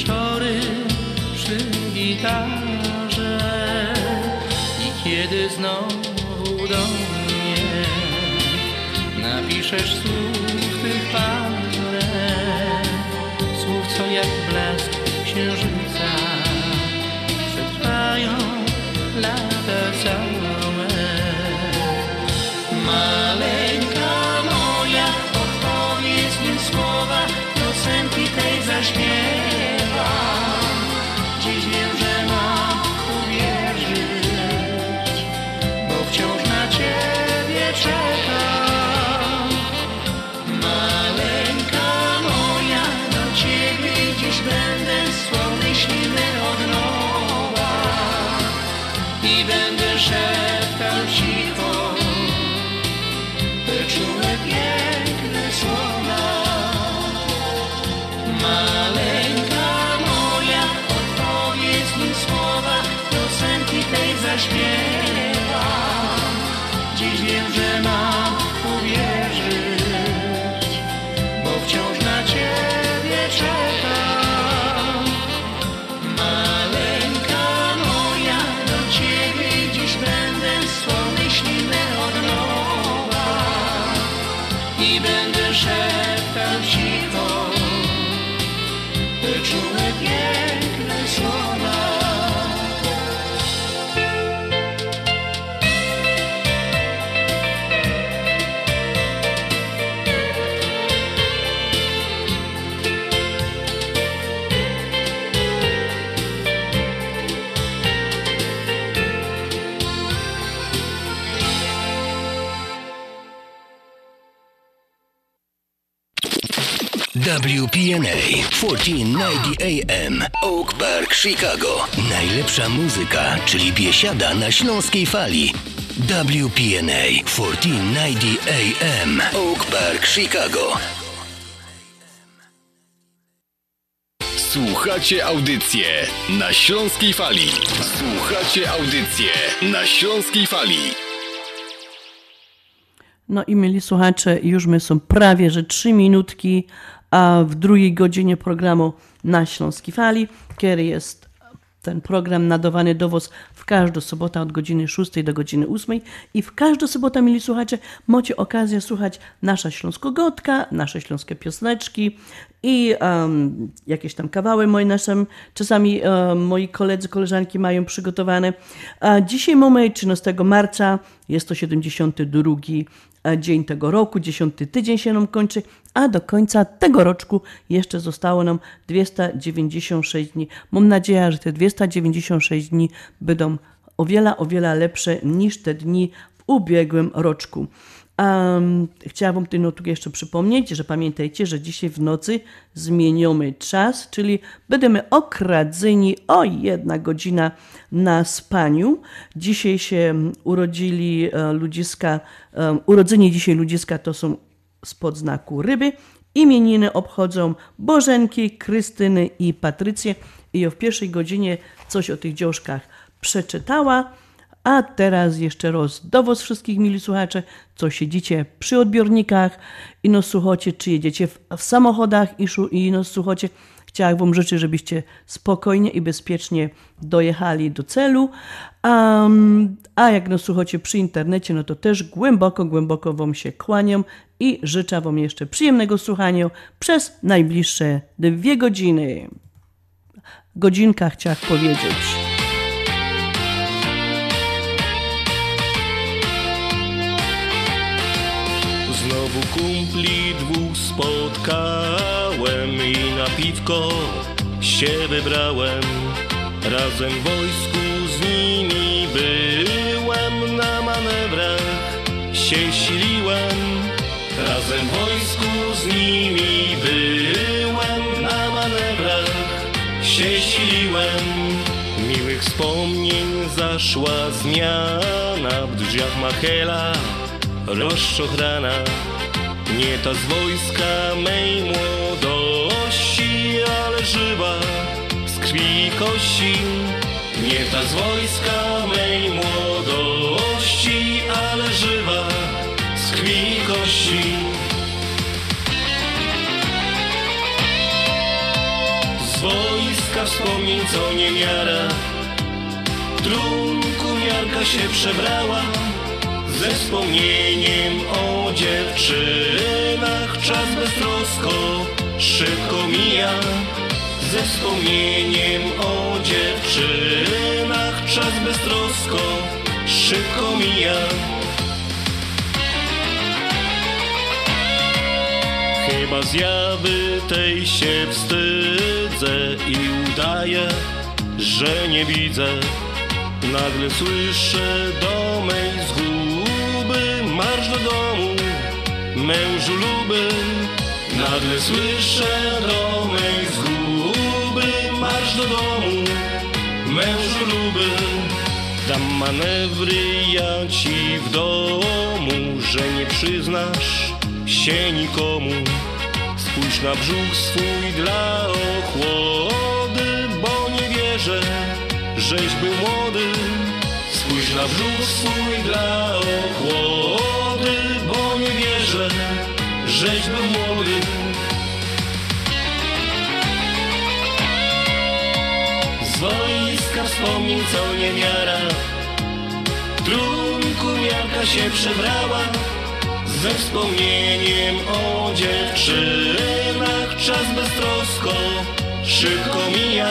wieczory przy gitarze. I kiedy znowu do mnie napiszesz WPNA 1490 AM Oak Park, Chicago. Najlepsza muzyka, czyli biesiada na śląskiej fali. WPNA 1490 AM Oak Park, Chicago. Słuchacie audycję na Śląskiej Fali. Słuchacie audycję na Śląskiej Fali. No i mieli słuchacze, już my są prawie, że trzy minutki a w drugiej godzinie programu na Śląskiej Fali, kiedy jest ten program nadawany do Was w każdą sobotę od godziny 6 do godziny 8 i w każdą sobotę, mieli słuchacze, macie okazję słuchać nasza śląskogotka, nasze śląskie piosneczki i um, jakieś tam kawały moje naszym, czasami um, moi koledzy, koleżanki mają przygotowane. A dzisiaj mamy 13 marca, jest to 72 dzień tego roku, 10 tydzień się nam kończy, a do końca tego roczku jeszcze zostało nam 296 dni. Mam nadzieję, że te 296 dni będą o wiele, o wiele lepsze niż te dni w ubiegłym roczku. Um, chciałabym tylko tu jeszcze przypomnieć, że pamiętajcie, że dzisiaj w nocy zmieniamy czas, czyli będziemy okradzeni o jedna godzina na spaniu. Dzisiaj się urodzili e, ludziska, um, urodzeni dzisiaj ludziska to są spod znaku ryby. Imieniny obchodzą Bożenki, Krystyny i Patrycję. I ja w pierwszej godzinie coś o tych dzioszkach przeczytała. A teraz jeszcze raz do Was wszystkich, mili słuchacze, co siedzicie przy odbiornikach i no słuchacie, czy jedziecie w, w samochodach i, szu, i no słuchacie. Chciałam Wam życzyć, żebyście spokojnie i bezpiecznie dojechali do celu. Um, a jak no słuchacie przy internecie, no to też głęboko, głęboko Wam się kłaniam i życzę Wam jeszcze przyjemnego słuchania przez najbliższe dwie godziny. Godzinka chciałam powiedzieć. Znowu kumpli dwóch spotkałem i na piwko się wybrałem. Razem w wojsku z nimi byłem, na manewrach się siliłem. Razem w wojsku z nimi byłem, na manewrach się siliłem. Miłych wspomnień zaszła zmiana w drzwiach Machela rozczochrana Nie ta z wojska mej młodości Ale żywa z krwi i kości. Nie ta z wojska mej młodości Ale żywa z krwi i kości. Z wojska wspomnień co nie miara. W trunku miarka się przebrała ze wspomnieniem o dziewczynach. Czas beztrosko szybko mija. Ze wspomnieniem o dziewczynach. Czas beztrosko szybko mija. Chyba zjawy tej się wstydzę i udaję, że nie widzę. Nagle słyszę do mej zguby Marsz do domu, mężu luby Nagle słyszę do mej zguby Marsz do domu, mężu luby Dam manewry ja ci w domu Że nie przyznasz się nikomu. Spójrz na brzuch swój dla ochłody Bo nie wierzę żeś był młody Spójrz na brzuch swój dla ochłody Bo nie wierzę, żeś był młody. Z wojska wspomnień co nie miara. W trunku miarka się przebrała Ze wspomnieniem o dziewczynach. Czas beztrosko szybko mija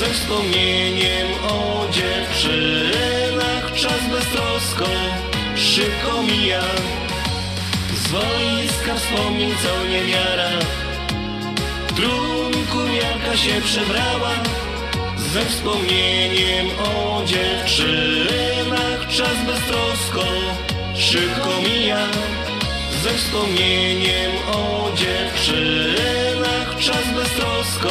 ze wspomnieniem o dziewczynach. Czas beztrosko szybko mija. Z wojska wspomnień co nie miara. W trunku miarka się przebrała. Ze wspomnieniem o dziewczynach. Czas beztrosko szybko mija. Ze wspomnieniem o dziewczynach. Czas beztrosko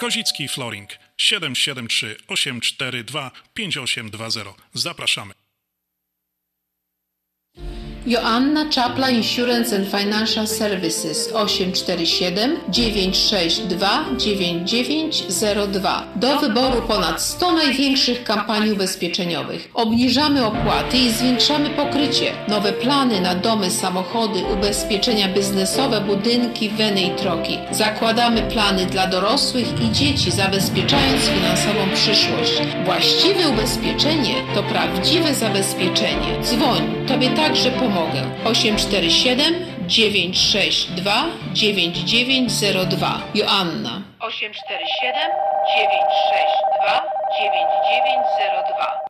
Kozicki Flooring 773 842 5820. Zapraszamy. Joanna Czapla Insurance and Financial Services 847 962 9902. Do wyboru ponad 100 największych kampanii ubezpieczeniowych. Obniżamy opłaty i zwiększamy pokrycie. Nowe plany na domy, samochody, ubezpieczenia biznesowe, budynki, weny i troki. Zakładamy plany dla dorosłych i dzieci, zabezpieczając finansową przyszłość. Właściwe ubezpieczenie to prawdziwe zabezpieczenie. Dzwoń, tobie także pomogę. 847 962 9902. Joanna. 847 962 9902.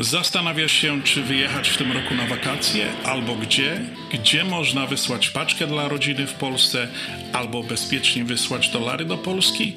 Zastanawiasz się, czy wyjechać w tym roku na wakacje, albo gdzie? Gdzie można wysłać paczkę dla rodziny w Polsce, albo bezpiecznie wysłać dolary do Polski?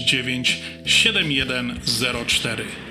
7104.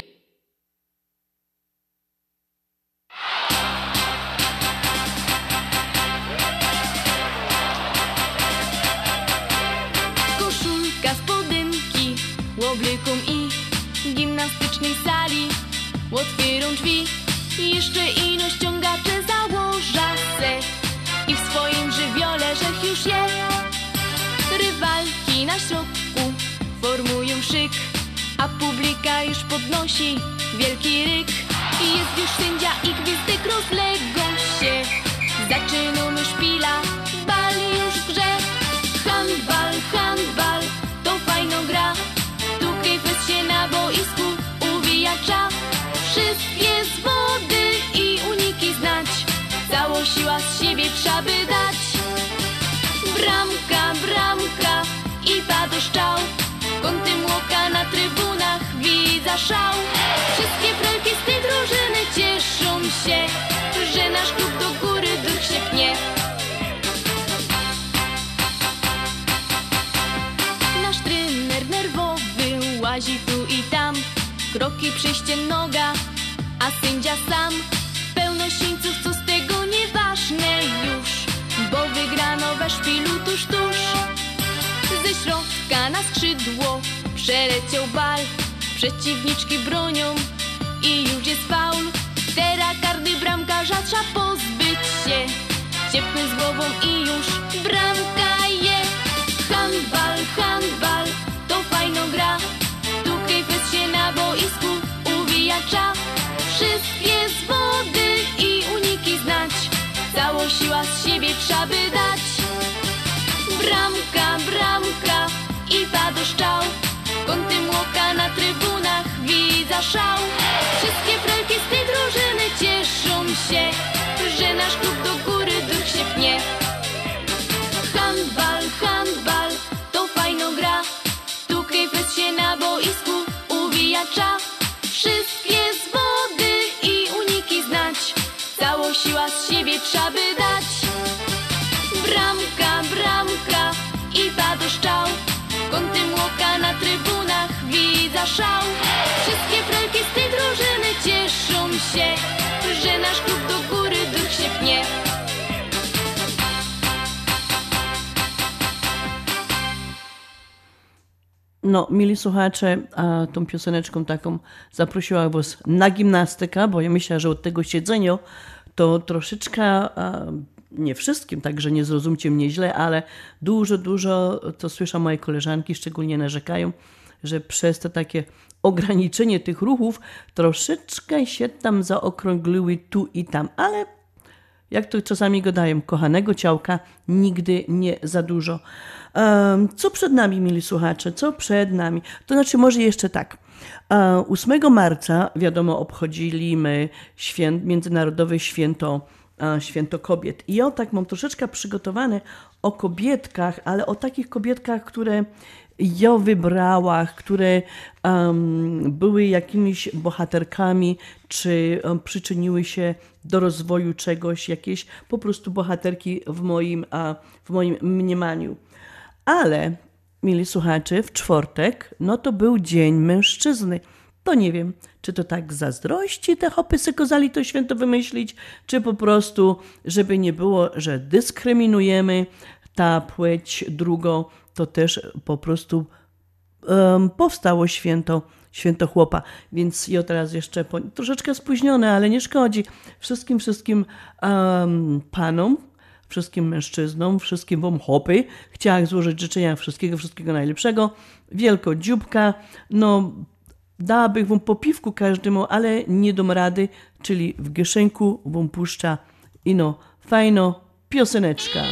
Już podnosi wielki ryk. I jest już sędzia i gwizdek rozlegą się Zaczynamy szpila, bal już w grze. Handbal, handbal, to fajno gra. Tu kejfes się na boisku uwija czas Wszystkie zwody i uniki znać. Całą siła z siebie trzeba by dać. Bramka, bramka i pada szczał Kątem łoka na trybunach widza szał. Wszystkie frajki z tej drużyny cieszą się Że nasz klub do góry duch się pnie. Nasz trener nerwowy łazi tu i tam. Kroki przyjście noga, a sędzia sam. Pełno sińców, co z tego nieważne już Bo wygrano we szpilu tuż, tuż. Ze środka na skrzydło przeleciał bal Przeciwniczki bronią i już jest faul. Teraz kardy bramkarza trzeba pozbyć się. Ciepły z głową i już bramka je. Handbal, handbal, to fajno gra. Tu kejfes się na boisku uwija czas Wszystkie zwody i uniki znać. Całą siła z siebie trzeba by dać. Bramka, bramka i pada szczał szał Wszystkie pralki z tej drużyny cieszą się. No, mili słuchacze, a tą pioseneczką taką zaprosiła was na gimnastykę, bo ja myślę, że od tego siedzenia to troszeczkę, nie wszystkim, także nie zrozumcie mnie źle, ale dużo, dużo, to słyszę moje koleżanki, szczególnie narzekają, że przez to takie ograniczenie tych ruchów troszeczkę się tam zaokrągliły tu i tam, ale jak to czasami gadają, kochanego ciałka nigdy nie za dużo. Co przed nami, mili słuchacze, co przed nami? To znaczy, może jeszcze tak. Um, 8 marca, wiadomo, obchodzimy święt, Międzynarodowe Święto, um, Święto Kobiet. I ja tak mam troszeczkę przygotowane o kobietkach, ale o takich kobietkach, które ja wybrała, które um, były jakimiś bohaterkami, czy um, przyczyniły się do rozwoju czegoś, jakieś po prostu bohaterki w moim, w moim mniemaniu. Ale, mili słuchacze, w czwartek, no to był Dzień Mężczyzny. To nie wiem, czy to tak zazdrości te hopy se kozali to święto wymyślić, czy po prostu, żeby nie było, że dyskryminujemy ta płeć drugą, to też po prostu um, powstało święto, święto chłopa. Więc ja teraz jeszcze po, troszeczkę spóźnione, ale nie szkodzi. Wszystkim, wszystkim um, panom, wszystkim mężczyznom, wszystkim wam chłopy chciałam złożyć życzenia wszystkiego, wszystkiego najlepszego. Wielko dzióbka, no dałabym wam po piwku każdemu, ale nie dam rady, czyli w gieszenku wam puszcza ino fajno pioseneczka.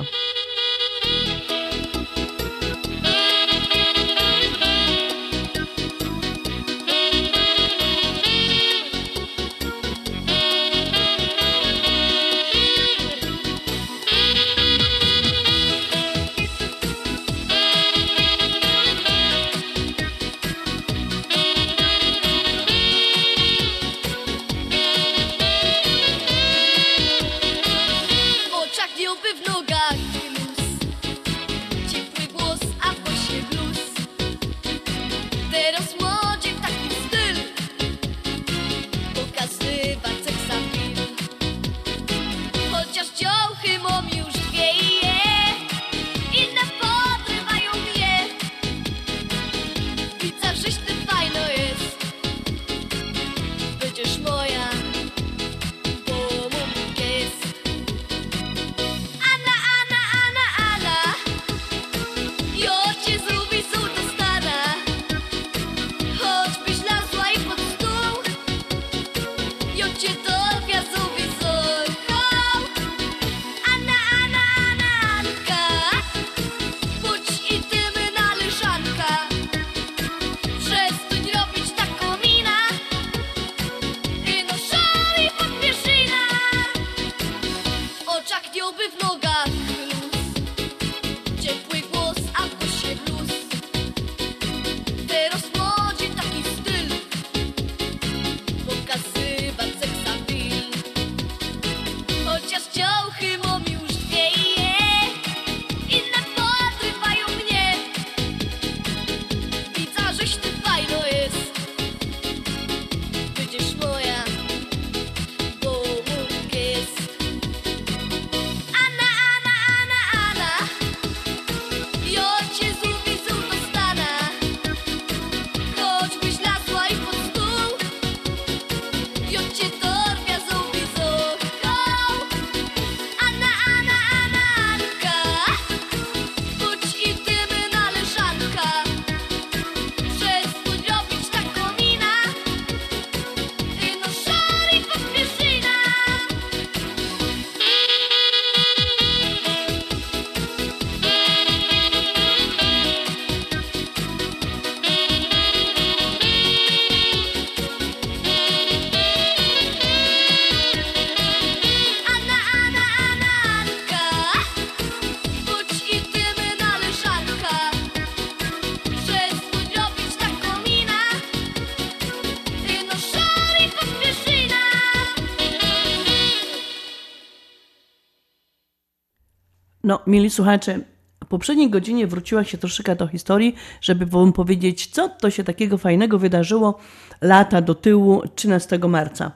No, mieli słuchacze, w poprzedniej godzinie wróciła się troszeczkę do historii, żeby wam powiedzieć, co to się takiego fajnego wydarzyło lata do tyłu 13 marca.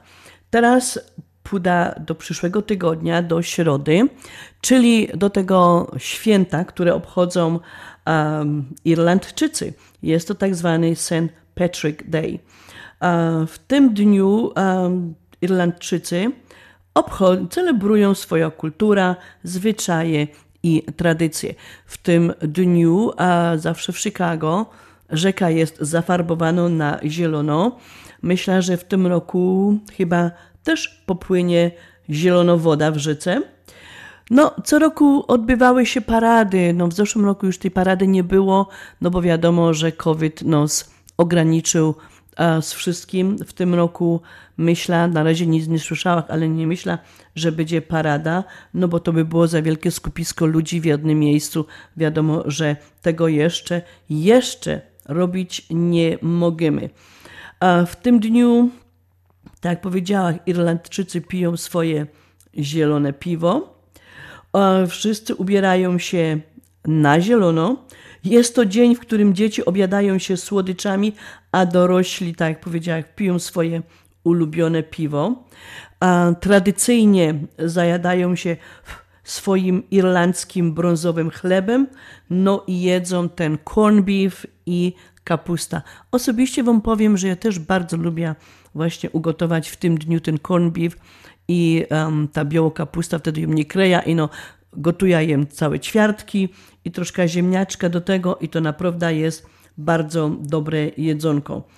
Teraz puda do przyszłego tygodnia, do środy, czyli do tego święta, które obchodzą um, Irlandczycy. Jest to tak zwany St. Patrick Day. Uh, w tym dniu um, Irlandczycy obchod- celebrują swoją kulturę, zwyczaje i tradycje. W tym dniu, a zawsze w Chicago, rzeka jest zafarbowana na zielono. Myślę, że w tym roku chyba też popłynie zielono woda w rzece. No, co roku odbywały się parady. No, w zeszłym roku już tej parady nie było, no bo wiadomo, że COVID nas ograniczył z wszystkim. W tym roku myślę, na razie nic nie słyszałam, ale nie myślę, że będzie parada, no bo to by było za wielkie skupisko ludzi w jednym miejscu. Wiadomo, że tego jeszcze, jeszcze robić nie możemy. A w tym dniu, tak jak powiedziałam, Irlandczycy piją swoje zielone piwo. A Wszyscy ubierają się na zielono. Jest to dzień, w którym dzieci obiadają się słodyczami, a dorośli, tak jak powiedziałam, piją swoje ulubione piwo. A tradycyjnie zajadają się swoim irlandzkim brązowym chlebem, no i jedzą ten corn beef i kapusta. Osobiście Wam powiem, że ja też bardzo lubię właśnie ugotować w tym dniu ten corn beef i um, ta biała kapusta, wtedy ją nie kreja i no gotuję jem całe ćwiartki i troszkę ziemniaczka do tego i to naprawdę jest bardzo dobre jedzonko.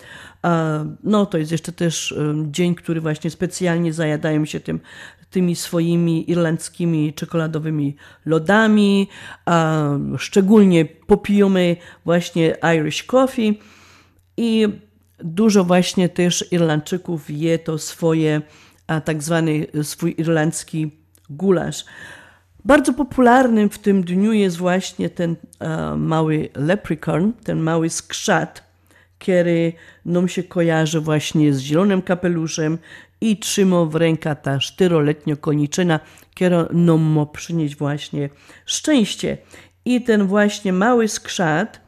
No to jest jeszcze też dzień, który właśnie specjalnie zajadają się tym, tymi swoimi irlandzkimi czekoladowymi lodami, szczególnie popijamy właśnie Irish coffee i dużo właśnie też Irlandczyków je to swoje, tak zwany swój irlandzki gulasz. Bardzo popularnym w tym dniu jest właśnie ten e, mały leprechaun, ten mały skrzat, który nam się kojarzy właśnie z zielonym kapeluszem i trzyma w rękach ta czteroletnia koniczyna, która nam ma przynieść właśnie szczęście. I ten właśnie mały skrzat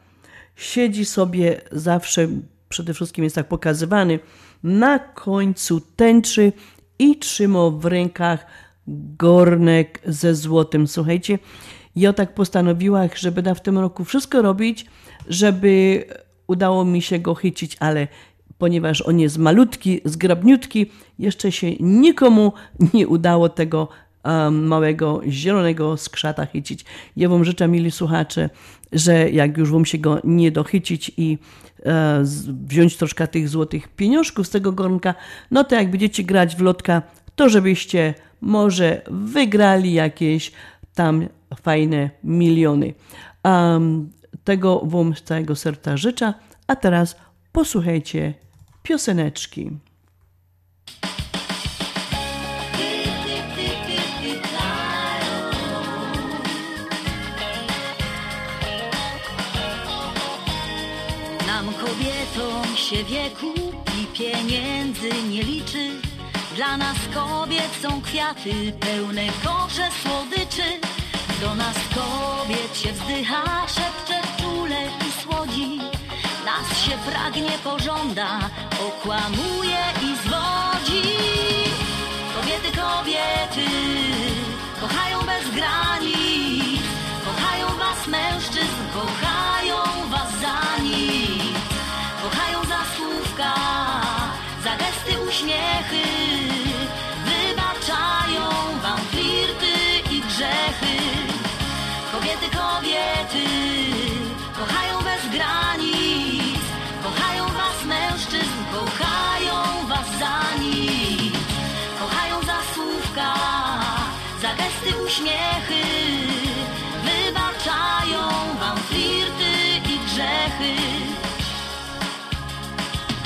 siedzi sobie zawsze, przede wszystkim jest tak pokazywany, na końcu tęczy i trzyma w rękach gornek ze złotem. Słuchajcie, ja tak postanowiłam, że będę w tym roku wszystko robić, żeby udało mi się go chycić, ale ponieważ on jest malutki, zgrabniutki, jeszcze się nikomu nie udało tego um, małego zielonego skrzata chycić. Ja wam życzę, mili słuchacze, że jak już wam się go nie dochycić i e, wziąć troszkę tych złotych pieniążków z tego gornka, no to jak będziecie grać w lotka, to żebyście może wygrali jakieś tam fajne miliony. Um, tego Wam z całego serca życzę, a teraz posłuchajcie pioseneczki. Nam kobietom się wieku i pieniędzy nie liczy. Dla nas kobiet są kwiaty pełne kosze słodyczy. Do nas kobiet się wzdycha, szepcze czule i słodzi. Nas się pragnie, pożąda, okłamuje i zwodzi. Kobiety, kobiety, kochają bez granic. Kochają was mężczyzn, kochają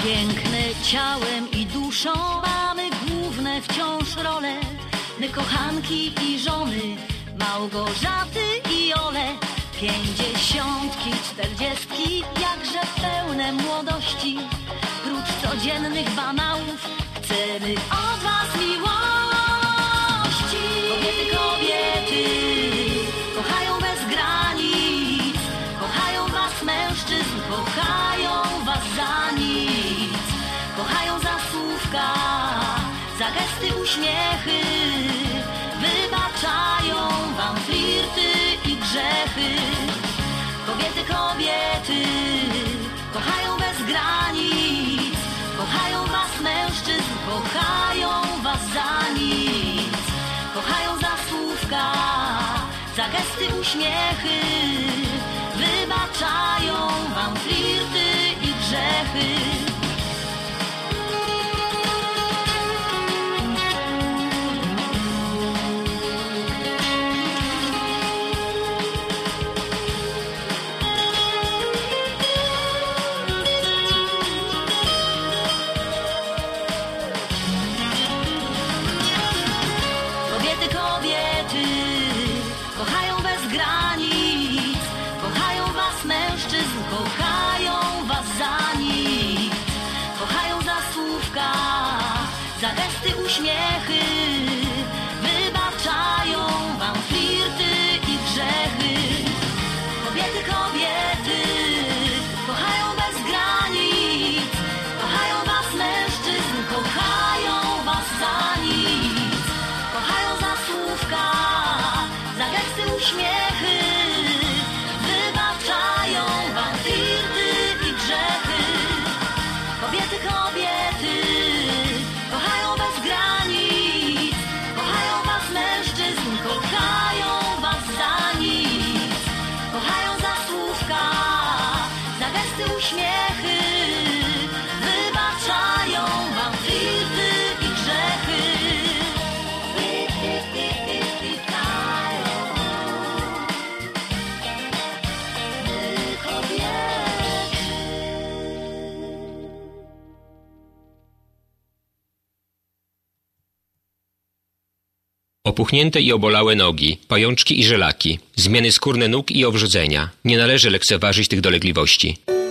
Piękne ciałem i duszą mamy główne wciąż role. My kochanki i żony, Małgorzaty i Ole. Pięćdziesiątki, czterdziestki, jakże pełne młodości. Prócz codziennych banałów chcemy od was miłości. Uśmiechy, Opuchnięte i obolałe nogi, pajączki i żelaki, zmiany skórne nóg i owrzodzenia. Nie należy lekceważyć tych dolegliwości.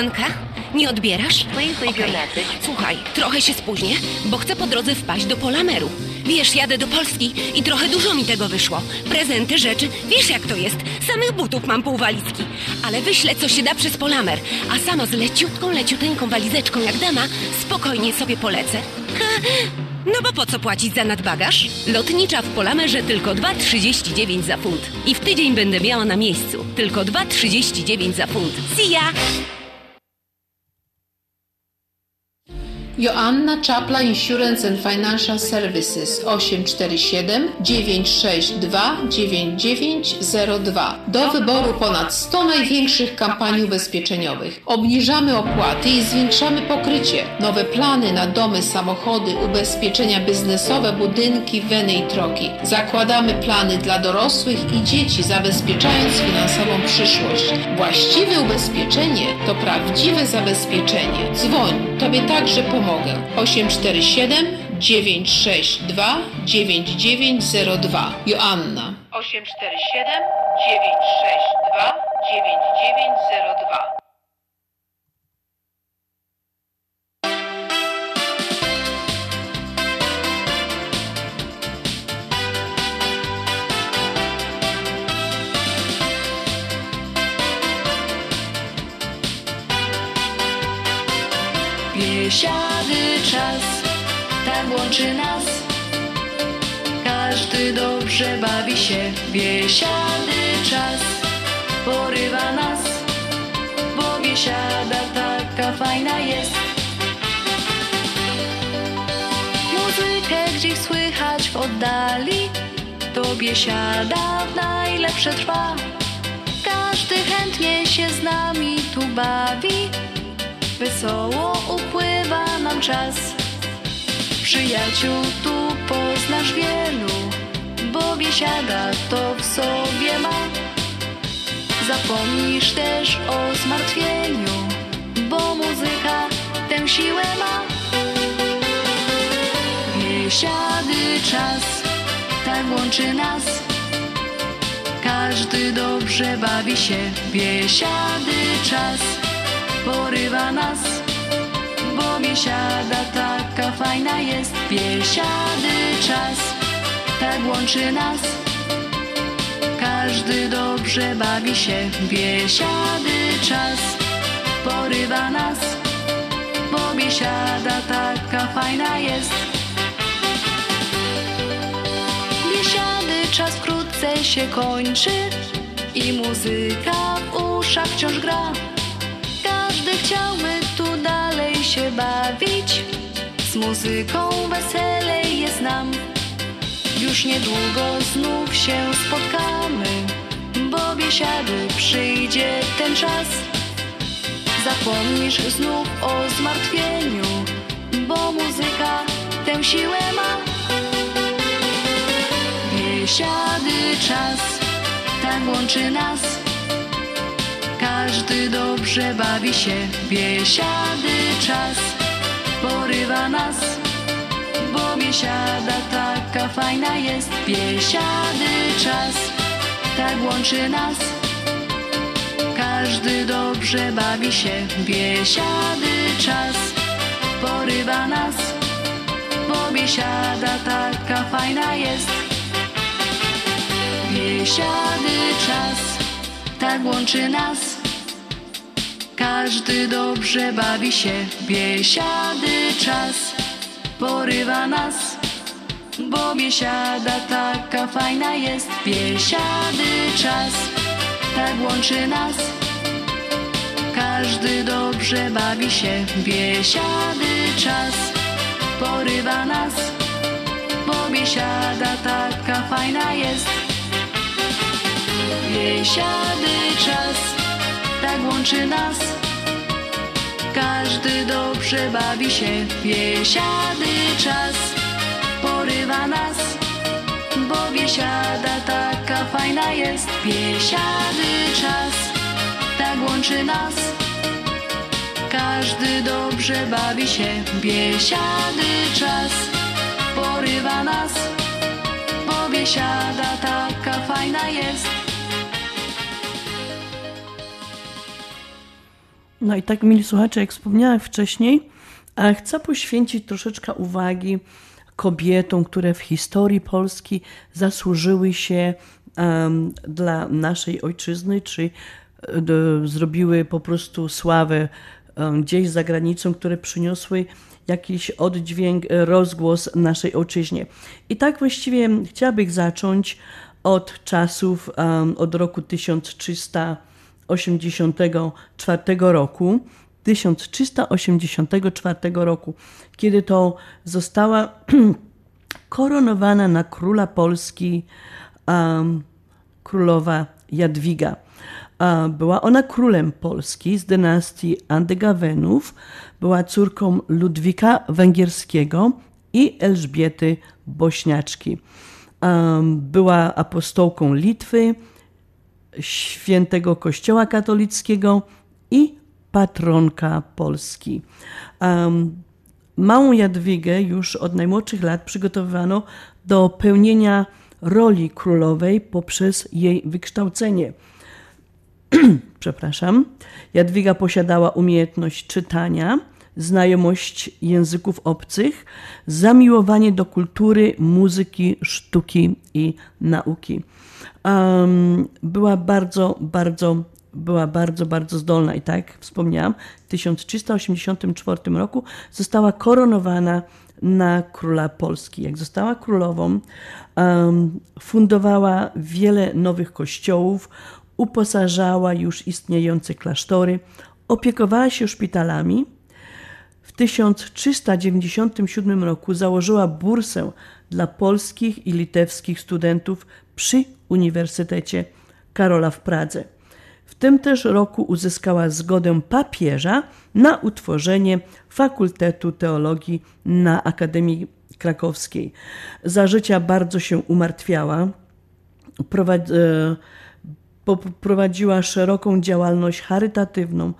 Anka, nie odbierasz? Okej. Słuchaj, trochę się spóźnię, bo chcę po drodze wpaść do Polameru. Wiesz, jadę do Polski i trochę dużo mi tego wyszło. Prezenty, rzeczy, wiesz jak to jest. Samych butów mam pół walizki. Ale wyślę, co się da przez Polamer. A sama z leciutką, leciuteńką walizeczką jak dama, spokojnie sobie polecę. Ha, no bo po co płacić za nadbagaż? Lotnicza w Polamerze tylko 2,39 za funt. I w tydzień będę miała na miejscu. Tylko 2,39 za funt. See ya! Joanna Czapla Insurance and Financial Services 847 962 9902. Do wyboru ponad 100 największych kampanii ubezpieczeniowych. Obniżamy opłaty i zwiększamy pokrycie. Nowe plany na domy, samochody, ubezpieczenia biznesowe, budynki, weny i troki. Zakładamy plany dla dorosłych i dzieci, zabezpieczając finansową przyszłość. Właściwe ubezpieczenie to prawdziwe zabezpieczenie. Dzwoń, tobie także pomogę. 847 962 9902. Joanna. 847 962 9902. Biesiady czas, tak łączy nas. Każdy dobrze bawi się, biesiady czas porywa nas, bo biesiada taka fajna jest. Muzykę gdzieś słychać w oddali, to biesiada najlepsze trwa. Każdy chętnie się z nami tu bawi, wesoło upływa nam czas. Przyjaciół tu poznasz wielu, bo biesiada to w sobie ma. Zapomnisz też o zmartwieniu, bo muzyka tę siłę ma. Biesiady czas, tak łączy nas. Każdy dobrze bawi się, biesiady czas porywa nas. Bo biesiada taka fajna jest, biesiady czas, tak łączy nas. Każdy dobrze bawi się, biesiady czas porywa nas, bo biesiada taka fajna jest. Biesiady czas wkrótce się kończy i muzyka w uszach wciąż gra. Każdy chciałby tu dalej się bawić, z muzyką weselej jest nam. Już niedługo znów się spotkamy, bo biesiady przyjdzie ten czas. Zapomnisz znów o zmartwieniu, bo muzyka tę siłę ma. Biesiady czas, tak łączy nas. Każdy dobrze bawi się, biesiady czas porywa nas bo biesiada taka fajna jest, biesiady czas, tak łączy nas. Każdy dobrze bawi się, biesiady czas, porywa nas, bo biesiada taka fajna jest. Biesiady czas, tak łączy nas. Każdy dobrze bawi się, biesiady czas porywa nas, bo biesiada taka fajna jest, biesiady czas, tak łączy nas. Każdy dobrze bawi się, biesiady czas, porywa nas, bo biesiada taka fajna jest. Biesiady czas, tak łączy nas. Każdy dobrze bawi się, biesiady czas porywa nas, bo biesiada taka fajna jest, biesiady czas, tak łączy nas. Każdy dobrze bawi się, biesiady czas porywa nas, bo biesiada taka fajna jest. No i tak, mili słuchacze, jak wspomniałem wcześniej, a chcę poświęcić troszeczkę uwagi kobietom, które w historii Polski zasłużyły się um, dla naszej ojczyzny, czy do, zrobiły po prostu sławę um, gdzieś za granicą, które przyniosły jakiś oddźwięk, rozgłos naszej ojczyźnie. I tak właściwie chciałabym zacząć od czasów, um, od roku 1300 1384 roku, 1384 roku, kiedy to została koronowana na króla Polski um, królowa Jadwiga. Była ona królem Polski z dynastii Andegawenów, była córką Ludwika Węgierskiego i Elżbiety Bośniaczki. Była apostołką Litwy, świętego Kościoła katolickiego i patronka Polski. Um, małą Jadwigę już od najmłodszych lat przygotowywano do pełnienia roli królowej poprzez jej wykształcenie. Przepraszam. Jadwiga posiadała umiejętność czytania, znajomość języków obcych, zamiłowanie do kultury, muzyki, sztuki i nauki. Um, była bardzo, bardzo była bardzo, bardzo zdolna i tak jak wspomniałam, w 1384 roku została koronowana na króla Polski. Jak została królową, um, fundowała wiele nowych kościołów, uposażała już istniejące klasztory, opiekowała się szpitalami. W 1397 roku założyła bursę dla polskich i litewskich studentów przy Uniwersytecie Karola w Pradze. W tym też roku uzyskała zgodę papieża na utworzenie Fakultetu Teologii na Akademii Krakowskiej. Za życia bardzo się umartwiała. Prowadzi, prowadziła szeroką działalność charytatywną,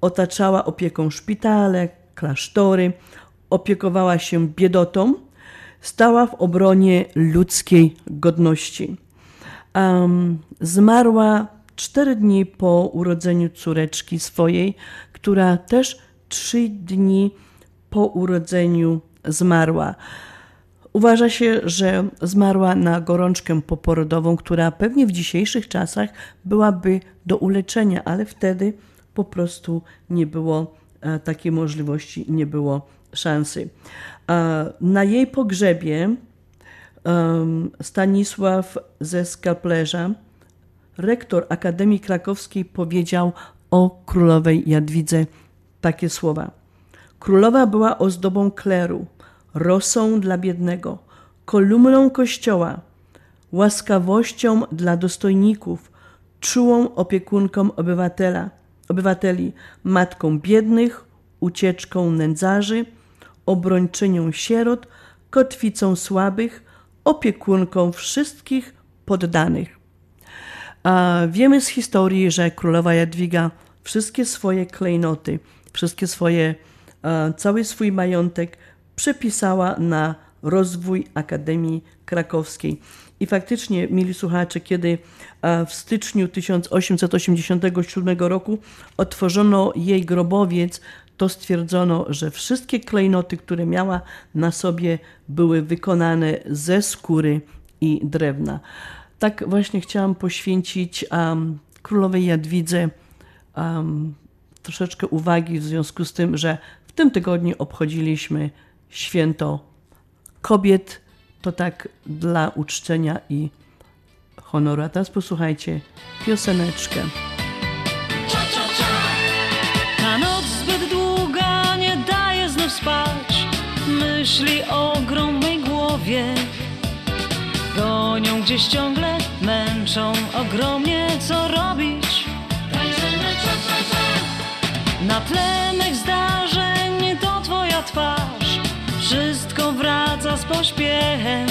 otaczała opieką szpitale, klasztory, opiekowała się biedotą, stała w obronie ludzkiej godności. Um, zmarła cztery dni po urodzeniu córeczki swojej, która też trzy dni po urodzeniu zmarła. Uważa się, że zmarła na gorączkę poporodową, która pewnie w dzisiejszych czasach byłaby do uleczenia, ale wtedy po prostu nie było e, takiej możliwości, nie było szansy. Na jej pogrzebie Stanisław ze rektor Akademii Krakowskiej, powiedział o królowej Jadwidze takie słowa. Królowa była ozdobą kleru, rosą dla biednego, kolumną kościoła, łaskawością dla dostojników, czułą opiekunką obywatela, obywateli, matką biednych, ucieczką nędzarzy, obrończynią sierot, kotwicą słabych, opiekunką wszystkich poddanych. A wiemy z historii, że królowa Jadwiga wszystkie swoje klejnoty, wszystkie swoje, cały swój majątek przepisała na rozwój Akademii Krakowskiej. I faktycznie, mili słuchacze, kiedy w styczniu 1887 roku otworzono jej grobowiec, to stwierdzono, że wszystkie klejnoty, które miała na sobie, były wykonane ze skóry i drewna. Tak właśnie chciałam poświęcić um, królowej Jadwidze um, troszeczkę uwagi w związku z tym, że w tym tygodniu obchodziliśmy święto kobiet. To tak dla uczczenia i honoru. A teraz posłuchajcie pioseneczkę. Myśli o ogromnej głowie gonią gdzieś ciągle, męczą ogromnie, co robić. Na tle mych zdarzeń to twoja twarz, wszystko wraca z pośpiechem.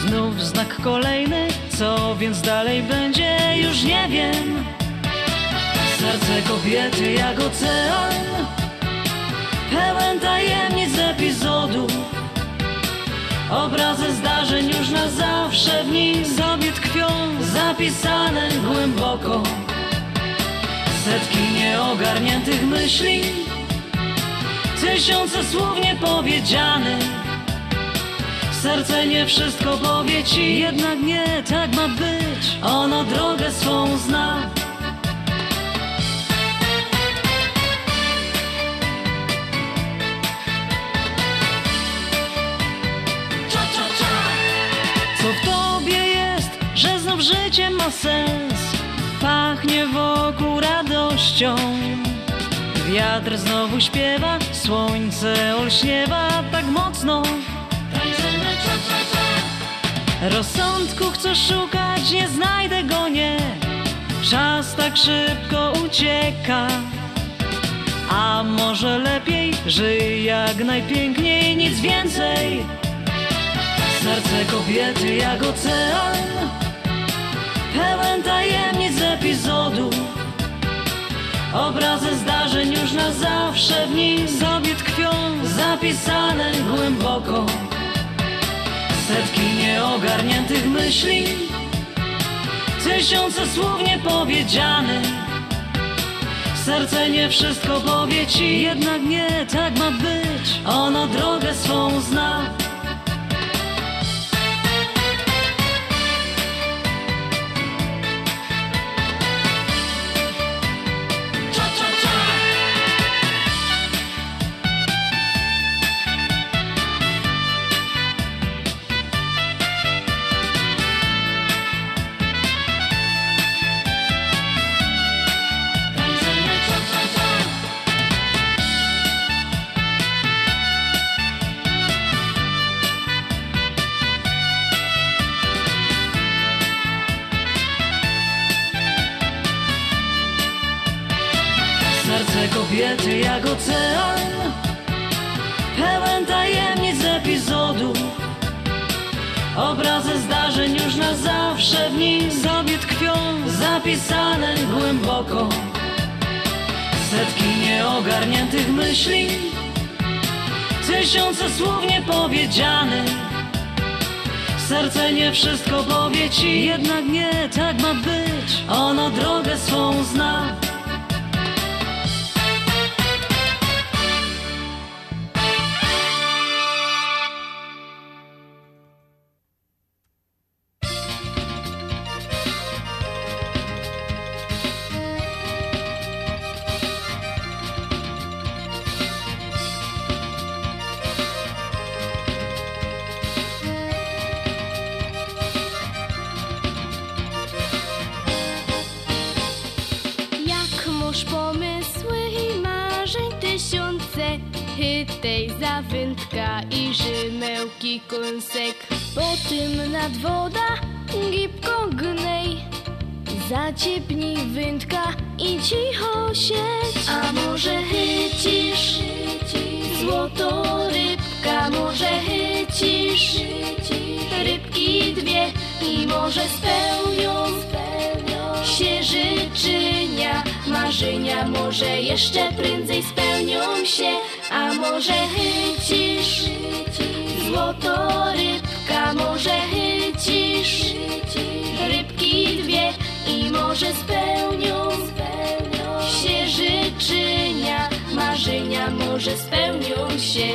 Znów znak kolejny, co więc dalej będzie, już nie wiem. Serce kobiety jak ocean, pełen tajemnic epizodów. Obrazy zdarzeń już na zawsze w nim sobie tkwią, zapisane głęboko. Setki nieogarniętych myśli, tysiące słów niepowiedzianych. Serce nie wszystko powie ci, jednak nie tak ma być. Ono drogę swą zna. Życie ma sens? Pachnie wokół radością. Wiatr znowu śpiewa, słońce olśniewa tak mocno. Rozsądku chcę szukać, nie znajdę go, nie. Czas tak szybko ucieka. A może lepiej żyj jak najpiękniej, nic więcej. Serce kobiety jak ocean, pełen tajemnic epizodów. Obrazy zdarzeń już na zawsze w nim sobie tkwią, zapisane głęboko. Setki nieogarniętych myśli, tysiące słów niepowiedzianych. Serce nie wszystko powie ci, jednak nie tak ma być. Ono drogę swą zna. Ocean. Pełen tajemnic epizodu. Obrazy zdarzeń już na zawsze w nim. Sobie tkwią Zapisane głęboko. Setki nieogarniętych myśli. Tysiące słów niepowiedzianych. Serce nie wszystko powie ci. Jednak nie, tak ma być. Ono drogę swą zna nad woda gipko gnej Zaciepnij wędka i cicho siedź. A może chycisz? Złoto rybka Może chycisz? Rybki dwie I może spełnią się życzenia. Marzenia może jeszcze prędzej spełnią się. A może chycisz? Złoto rybka Może chycisz rybki dwie I może spełnią. Się życzenia. Marzenia może spełnią się.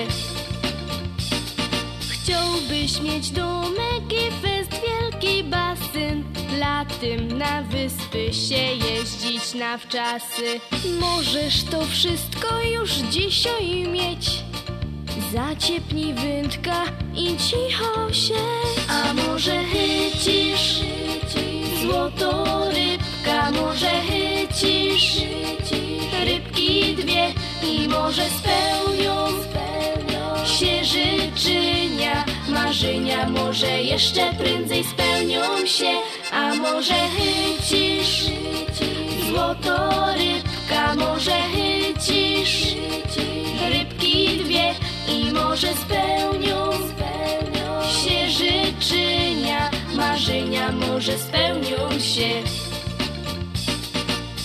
Chciałbyś mieć domek i fest, wielki basen Latem na wyspy się jeździć na wczasy. Możesz to wszystko już dzisiaj mieć Zaciepnij wędka i cicho się. A może chycisz? Złoto rybka Może chycisz? Rybki dwie I może spełnią się życzenia. Marzenia może jeszcze prędzej spełnią się. A może chycisz? Złoto rybka Może chycisz I może spełnią się życzenia Marzenia może spełnią się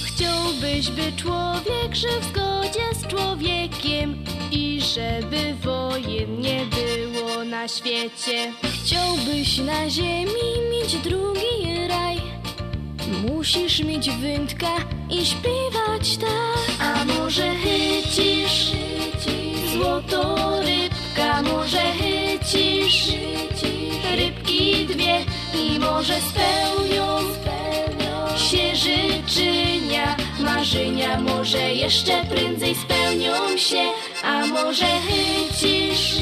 Chciałbyś, by człowiek żył w zgodzie z człowiekiem i żeby wojen nie było na świecie. Chciałbyś na ziemi mieć drugi raj. Musisz mieć wędka i śpiewać tak. A może chycisz złoto rybka, może chycisz rybki dwie i może spełnią się życzenia, marzenia może jeszcze prędzej spełnią się, a może chycisz.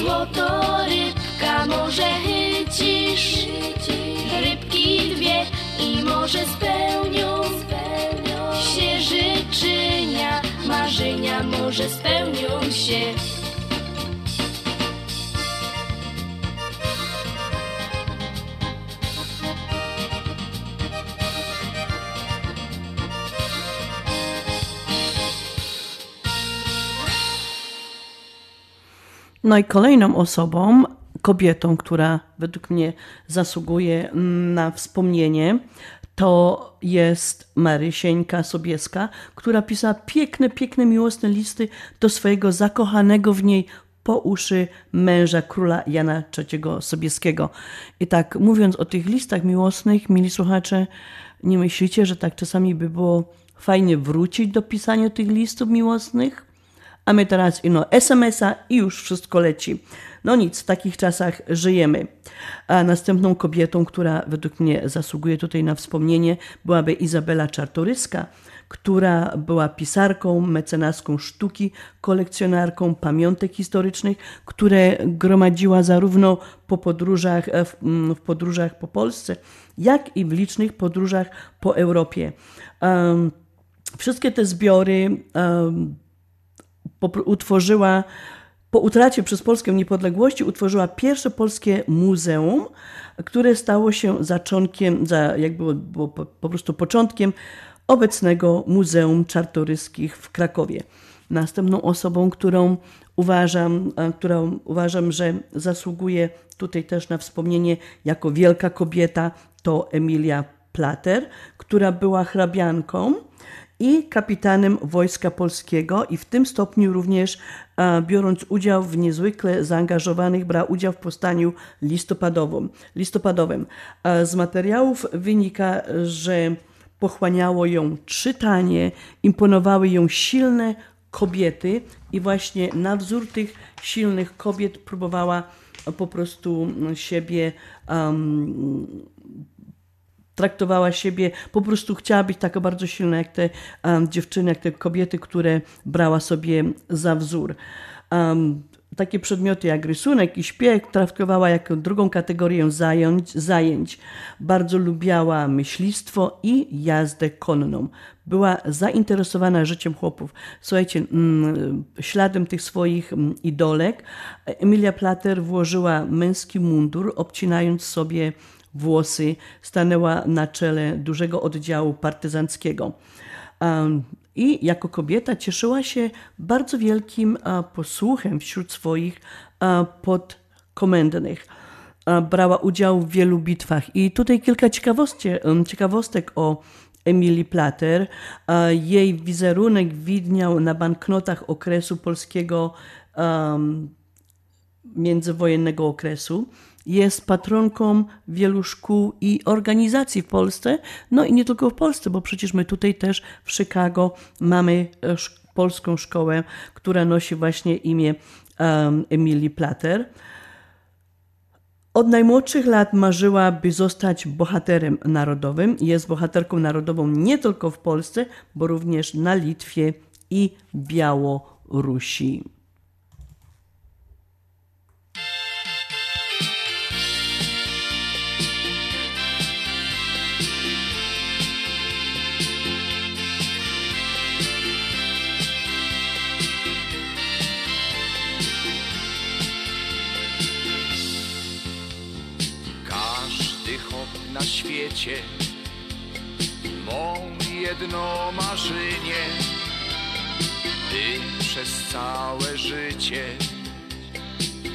Złoto rybka, może chycisz rybki dwie i może spełnią się życzenia, marzenia może spełnią się. No i kolejną osobą, kobietą, która według mnie zasługuje na wspomnienie, to jest Marysieńka Sobieska, która pisała piękne, piękne, miłosne listy do swojego zakochanego w niej po uszy męża króla Jana III Sobieskiego. I tak mówiąc o tych listach miłosnych, mili słuchacze, nie myślicie, że tak czasami by było fajnie wrócić do pisania tych listów miłosnych? A my teraz ino SMS-a i już wszystko leci. No nic, w takich czasach żyjemy. A następną kobietą, która według mnie zasługuje tutaj na wspomnienie, byłaby Izabela Czartoryska, która była pisarką, mecenaską sztuki, kolekcjonarką pamiątek historycznych, które gromadziła zarówno po podróżach, w, w podróżach po Polsce, jak i w licznych podróżach po Europie. Um, wszystkie te zbiory um, utworzyła po utracie przez Polskę niepodległości utworzyła pierwsze polskie muzeum, które stało się zaczątkiem, za, jakby było po, po prostu początkiem obecnego Muzeum Czartoryskich w Krakowie. Następną osobą, którą uważam, e, którą uważam, że zasługuje tutaj też na wspomnienie jako wielka kobieta, to Emilia Plater, która była hrabianką i kapitanem Wojska Polskiego i w tym stopniu również e, biorąc udział w niezwykle zaangażowanych, brała udział w powstaniu listopadowym. listopadowym. E, z materiałów wynika, że pochłaniało ją czytanie, imponowały ją silne kobiety i właśnie na wzór tych silnych kobiet próbowała po prostu siebie um, traktowała siebie, po prostu chciała być taka bardzo silna jak te um, dziewczyny, jak te kobiety, które brała sobie za wzór. Um, takie przedmioty jak rysunek i śpiew traktowała jako drugą kategorię zajęć. Bardzo lubiała myślistwo i jazdę konną. Była zainteresowana życiem chłopów. Słuchajcie, mm, śladem tych swoich mm, idolek Emilia Plater włożyła męski mundur, obcinając sobie włosy, stanęła na czele dużego oddziału partyzanckiego. I jako kobieta cieszyła się bardzo wielkim posłuchem wśród swoich podkomendnych. Brała udział w wielu bitwach. I tutaj kilka ciekawostek o Emilii Plater. Jej wizerunek widniał na banknotach okresu polskiego międzywojennego okresu jest patronką wielu szkół i organizacji w Polsce, no i nie tylko w Polsce, bo przecież my tutaj też w Chicago mamy e, polską szkołę, która nosi właśnie imię um, Emilii Plater. Od najmłodszych lat marzyła, by zostać bohaterem narodowym. Jest bohaterką narodową nie tylko w Polsce, bo również na Litwie i Białorusi. Świecie Mą jedno marzenie By przez całe życie.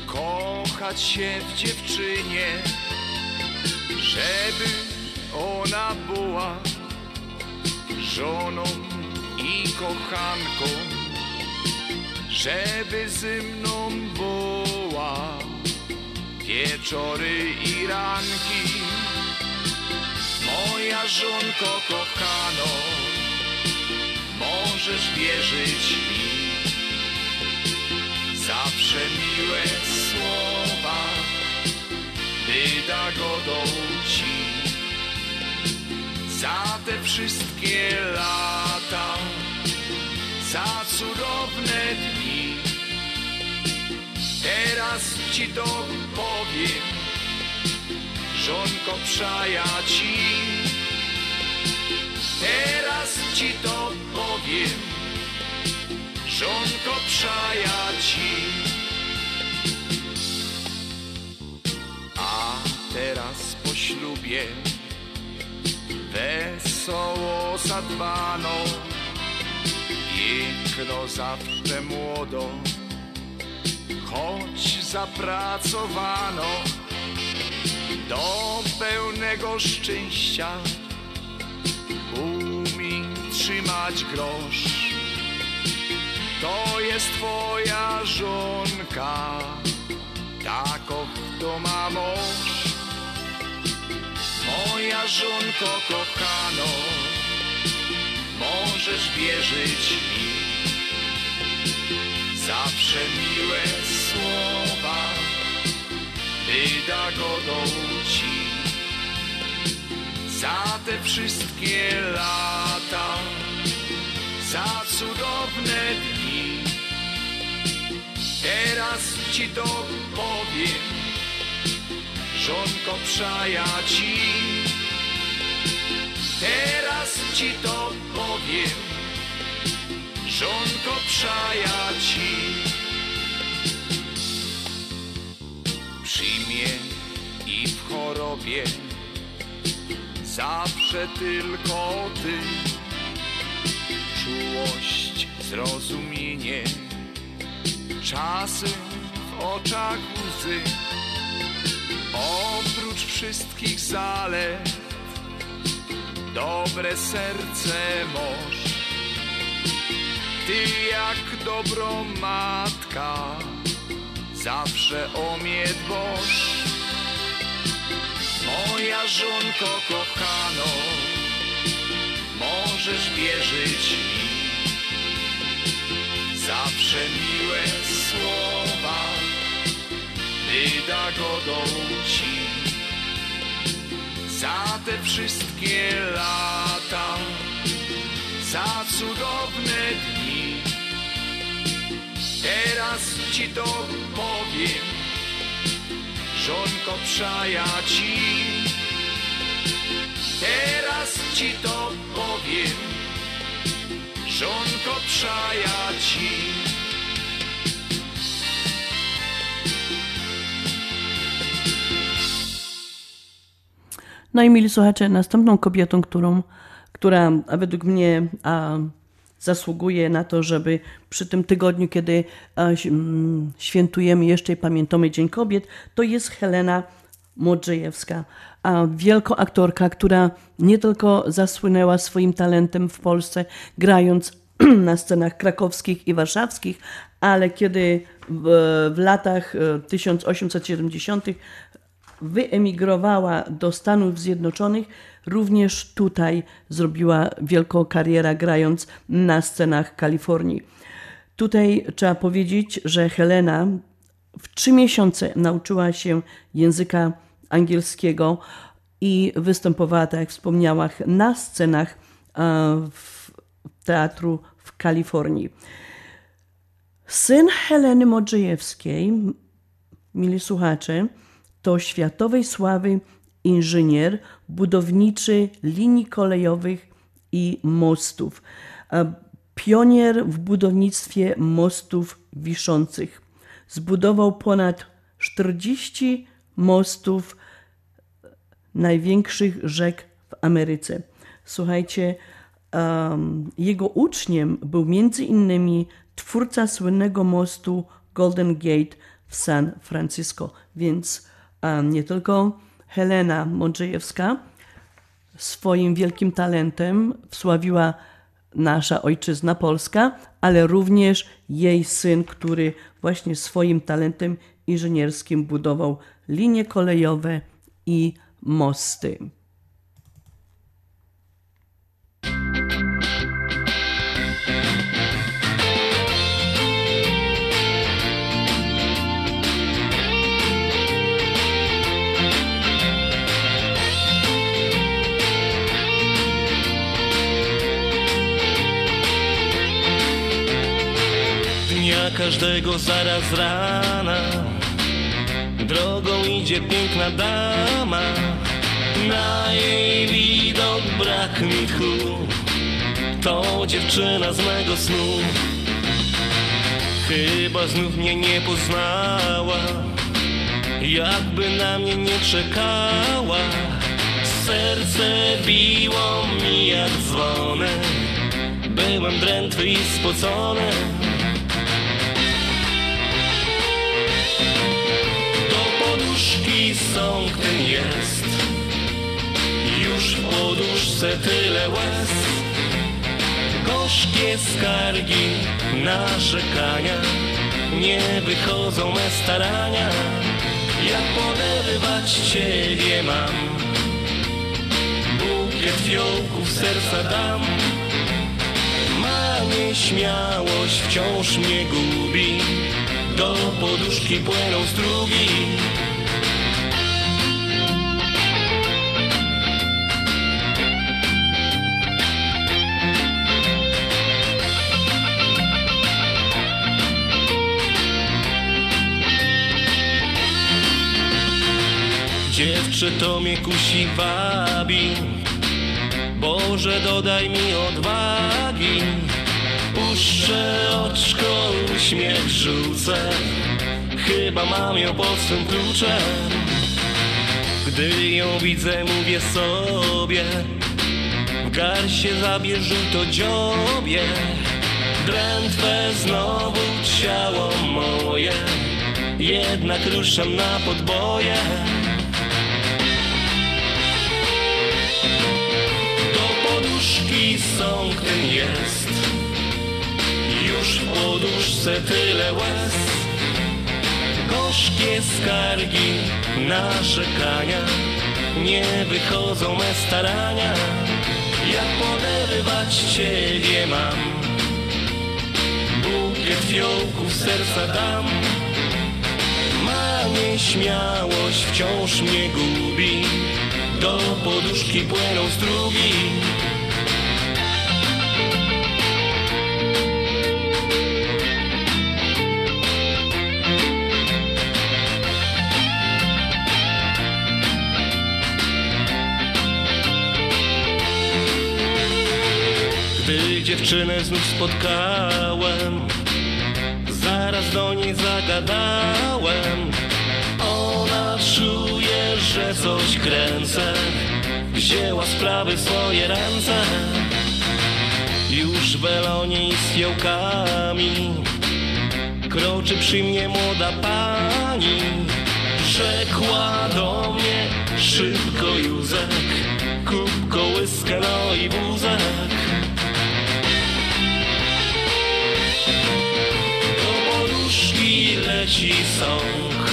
Kochać się w dziewczynie Żeby ona była Żoną i kochanką. Żeby ze mną była Wieczory i ranki Moja żonko kochano, możesz wierzyć mi. Zawsze miłe słowa wyda godą ci. Za te wszystkie lata, za cudowne dni. Teraz ci to powiem żonko ci. Teraz ci to powiem, żonko ci. A teraz po ślubie wesoło zadbano, piękno zawsze młodo, choć zapracowano do pełnego szczęścia umie trzymać grosz. To jest twoja żonka, taką to ma mąż. Moja żonko kochano, możesz wierzyć mi. Zawsze miłe słowa wyda godą ci za te wszystkie lata, za cudowne dni. Teraz ci to powiem, żonko ci. Teraz ci to powiem, żonko ci. Przyjmie i w chorobie. Zawsze tylko ty zrozumienie. Czasem w oczach łzy, oprócz wszystkich zalet, dobre serce moż. Ty jak dobrą matka, zawsze o mnie dbosz. Moja żonko kochano, możesz wierzyć mi. Zawsze miłe słowa wyda godą ci. Za te wszystkie lata, za cudowne dni. Teraz ci to powiem, żonko ci. Teraz ci to powiem, żonko ci. No i mili słuchacze, następną kobietą, którą, która według mnie a, zasługuje na to, żeby przy tym tygodniu, kiedy a, mm, świętujemy jeszcze i pamiętamy Dzień Kobiet, to jest Helena Modrzejewska, wielka aktorka, która nie tylko zasłynęła swoim talentem w Polsce, grając na scenach krakowskich i warszawskich, ale kiedy w, w latach 1870 wyemigrowała do Stanów Zjednoczonych, również tutaj zrobiła wielką karierę grając na scenach Kalifornii. Tutaj trzeba powiedzieć, że Helena w trzy miesiące nauczyła się języka angielskiego i występowała, tak jak wspomniałam, na scenach w teatru w Kalifornii. Syn Heleny Modrzejewskiej, mili słuchacze, to światowej sławy inżynier budowniczy linii kolejowych i mostów. Pionier w budownictwie mostów wiszących. Zbudował ponad 40 mostów największych rzek w Ameryce. Słuchajcie, um, jego uczniem był między innymi twórca słynnego mostu Golden Gate w San Francisco, więc nie tylko Helena Modrzejewska swoim wielkim talentem wsławiła nasza ojczyzna Polska, ale również jej syn, który właśnie swoim talentem inżynierskim budował linie kolejowe i mosty. Każdego zaraz rana. Drogą idzie piękna dama Na jej widok brak mi tchu. To dziewczyna z mego snu. Chyba znów mnie nie poznała Jakby na mnie nie czekała. Serce biło mi jak dzwony Byłem drętwy i spocony sąk ten jest. Już w poduszce tyle łez. Gorzkie skargi, narzekania Nie wychodzą me starania. Jak poderwać Ciebie mam? Bukiet fiołków serca dam. Ma nieśmiałość wciąż mnie gubi. Do poduszki płyną strugi Dziewczę to mnie kusi wabi. Boże dodaj mi odwagi. Puszczę oczko, uśmiech rzucę. Chyba mam ją pod swym kluczem. Gdy ją widzę mówię sobie W garsie zabierz to dziobie. Drętwe znowu ciało moje Jednak ruszam na podboje poduszki sąk ten jest. Już w poduszce tyle łez. Gorzkie skargi, narzekania Nie wychodzą me starania. Jak poderwać Ciebie mam. Bukiet fiołków serca dam. Ma nieśmiałość wciąż mnie gubi. Do poduszki płyną strugi znów spotkałem. Zaraz do niej zagadałem. Ona czuje, że coś kręcę. Wzięła sprawy w swoje ręce. Już w Elonie z fiołkami Kroczy przy mnie młoda pani. Rzekła do mnie szybko Józek Kup kołyskę, no i wózek sąk.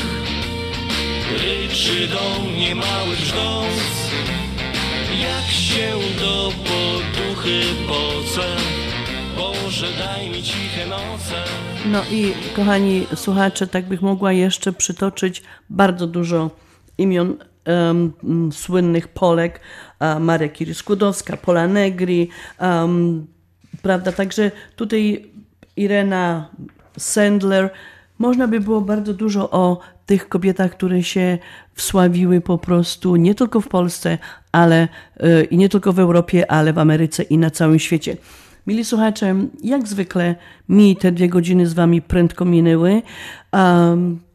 Ryczy do mnie mały Jak się do poduchy Boże daj mi ciche noce. No i kochani słuchacze, tak bych mogła jeszcze przytoczyć bardzo dużo imion em, m, słynnych Polek, Maria Curie-Skłodowska, Pola Negri, em, prawda, także tutaj Irena Sandler. Można by było bardzo dużo o tych kobietach, które się wsławiły po prostu nie tylko w Polsce, ale y, i nie tylko w Europie, ale w Ameryce i na całym świecie. Mili słuchacze, jak zwykle mi te dwie godziny z Wami prędko minęły. Um,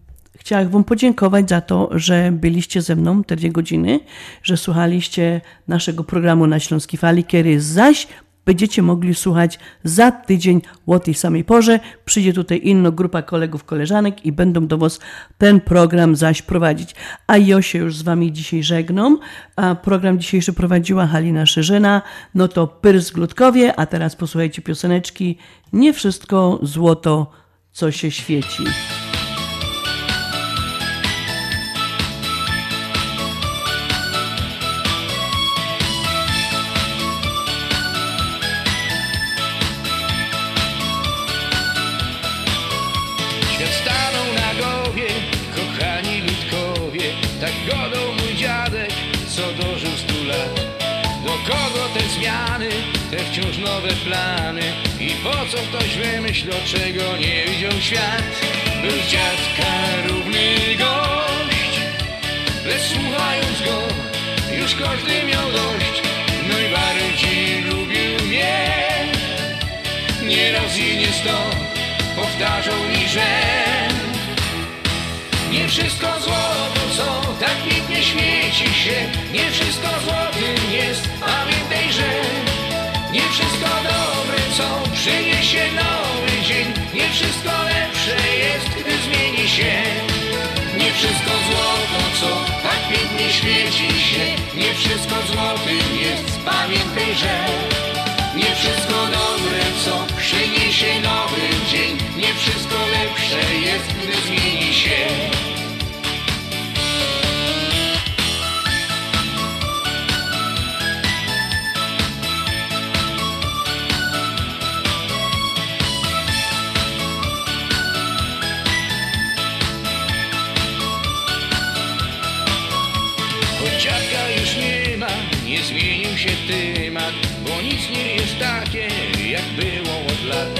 Chciałam Wam podziękować za to, że byliście ze mną te dwie godziny, że słuchaliście naszego programu na Śląskiej Fali, kiedy zaś będziecie mogli słuchać za tydzień o tej samej porze. Przyjdzie tutaj inna grupa kolegów, koleżanek i będą do Was ten program zaś prowadzić. A ja się już z Wami dzisiaj żegnam. A program dzisiejszy prowadziła Halina Szerzyna. No to pyrs glutkowie, a teraz posłuchajcie pioseneczki. Nie wszystko złoto, co się świeci. Plany. I po co ktoś wymyślał, czego nie widział świat? Był dziadka równy gość. Lecz słuchając go, już każdy miał dość. Najbardziej lubił mnie. Nie raz i nie sto powtarzał mi, że nie wszystko złoto, co tak pięknie świeci się, nie wszystko złotym jest, przyniesie nowy dzień, nie wszystko lepsze jest, gdy zmieni się. Nie wszystko złoto, co tak pięknie świeci się, nie wszystko złotym jest, pamiętaj, że nie wszystko dobre, się temat Bo nic nie jest takie, jak było od lat.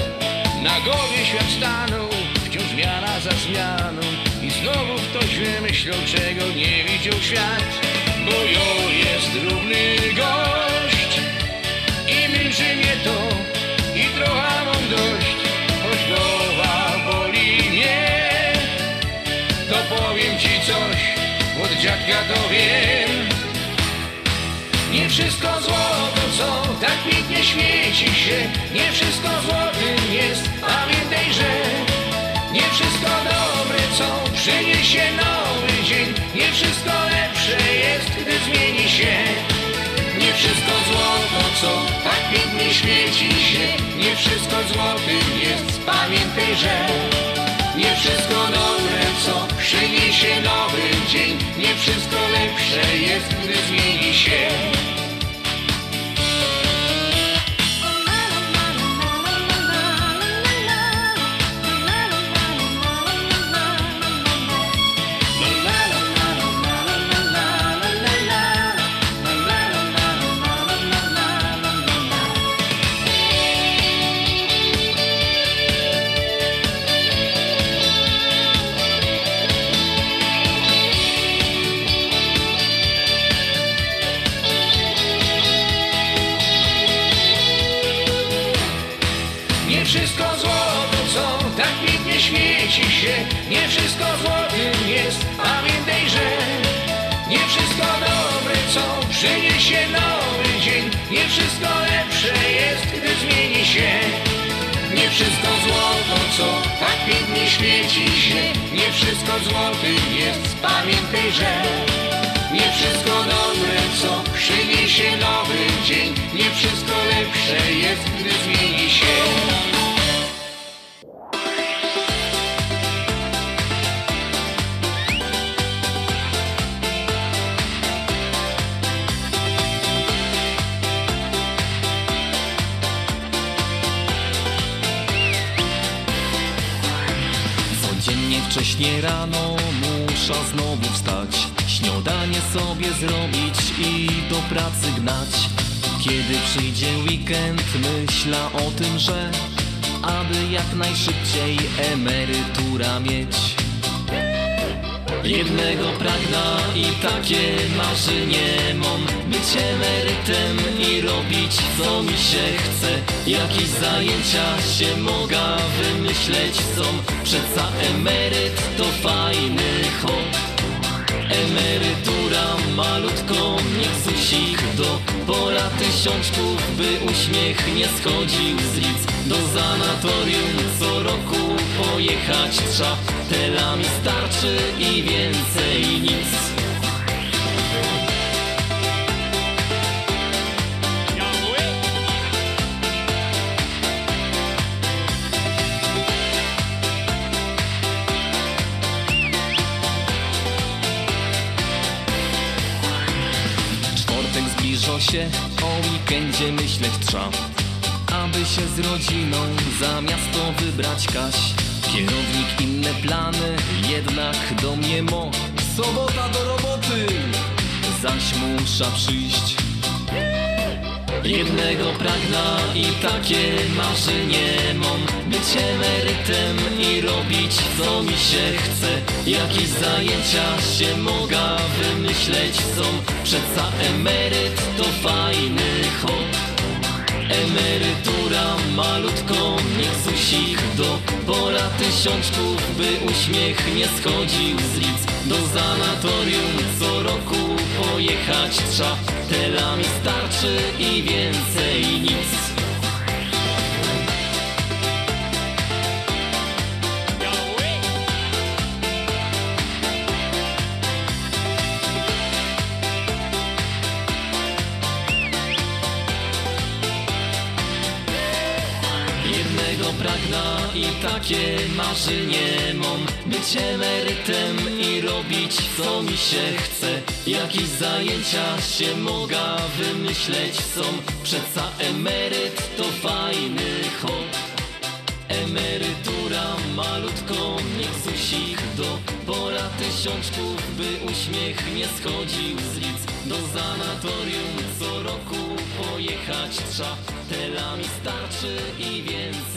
Na głowie świat stanął, wciąż zmiana za zmianą. I znowu ktoś wymyślał, czego nie widział świat. Bo jo jest równy gość. I męczy mnie to, i trochę mam dość. Choć głowa boli mnie To powiem ci coś, od dziadka to wiem wszystko złoto, co tak pięknie świeci się Nie wszystko złotym jest. Pamiętaj, że nie wszystko dobre, co przyniesie nowy dzień. Nie wszystko lepsze jest, gdy zmieni się. Nie wszystko złoto, co tak pięknie świeci się. Nie wszystko złotym jest. Pamiętaj, że nie wszystko dobre, co przyniesie nowy dzień. Nie wszystko lepsze jest, gdy zmieni się. Nie wszystko złotym jest, pamiętaj, że Nie wszystko dobre, co przyniesie nowy dzień. Nie wszystko lepsze jest, gdy zmieni się. Nie wszystko złoto, co tak pięknie świeci się. Nie wszystko złotym jest, pamiętaj, że nie wszystko dobre, co przyniesie nowy dzień. Nie wszystko lepsze jest, gdy zmieni się wcześnie rano muszę znowu wstać Śniadanie sobie zrobić i do pracy gnać. Kiedy przyjdzie weekend myślę o tym, że Aby jak najszybciej emerytura mieć Jednego pragna i takie marzenie mam. Być emerytem i robić co mi się chce. Jakieś zajęcia się mogę wymyśleć są. Przeca emeryt to fajny hop Emerytura malutko niech susik do Pora tysiączków, by uśmiech nie schodził z lic Do sanatorium co roku pojechać trza Tela mi starczy i więcej nic się, o weekendzie myśleć trza Aby się z rodziną za miasto wybrać kaś. Kierownik inne plany, jednak do mnie mo. Sobota do roboty, zaś muszę przyjść Jednego pragna i takie marzenie mam Być emerytem i robić co mi się chce. Jakieś zajęcia się mogę wymyśleć są Przeca emeryt to fajny hop. Emerytura malutko niech susik do Pora tysiączków, by uśmiech nie schodził z lic. Do sanatorium co roku pojechać trza mi starczy i więcej nic takie marzenie mam Być emerytem i robić co mi się chce. Jakieś zajęcia się mogę wymyśleć są Przeca emeryt to fajny hop. Emerytura malutko mnie susik do Pora tysiączków by uśmiech nie schodził z lic. Do sanatorium co roku pojechać trza Telami starczy i więcej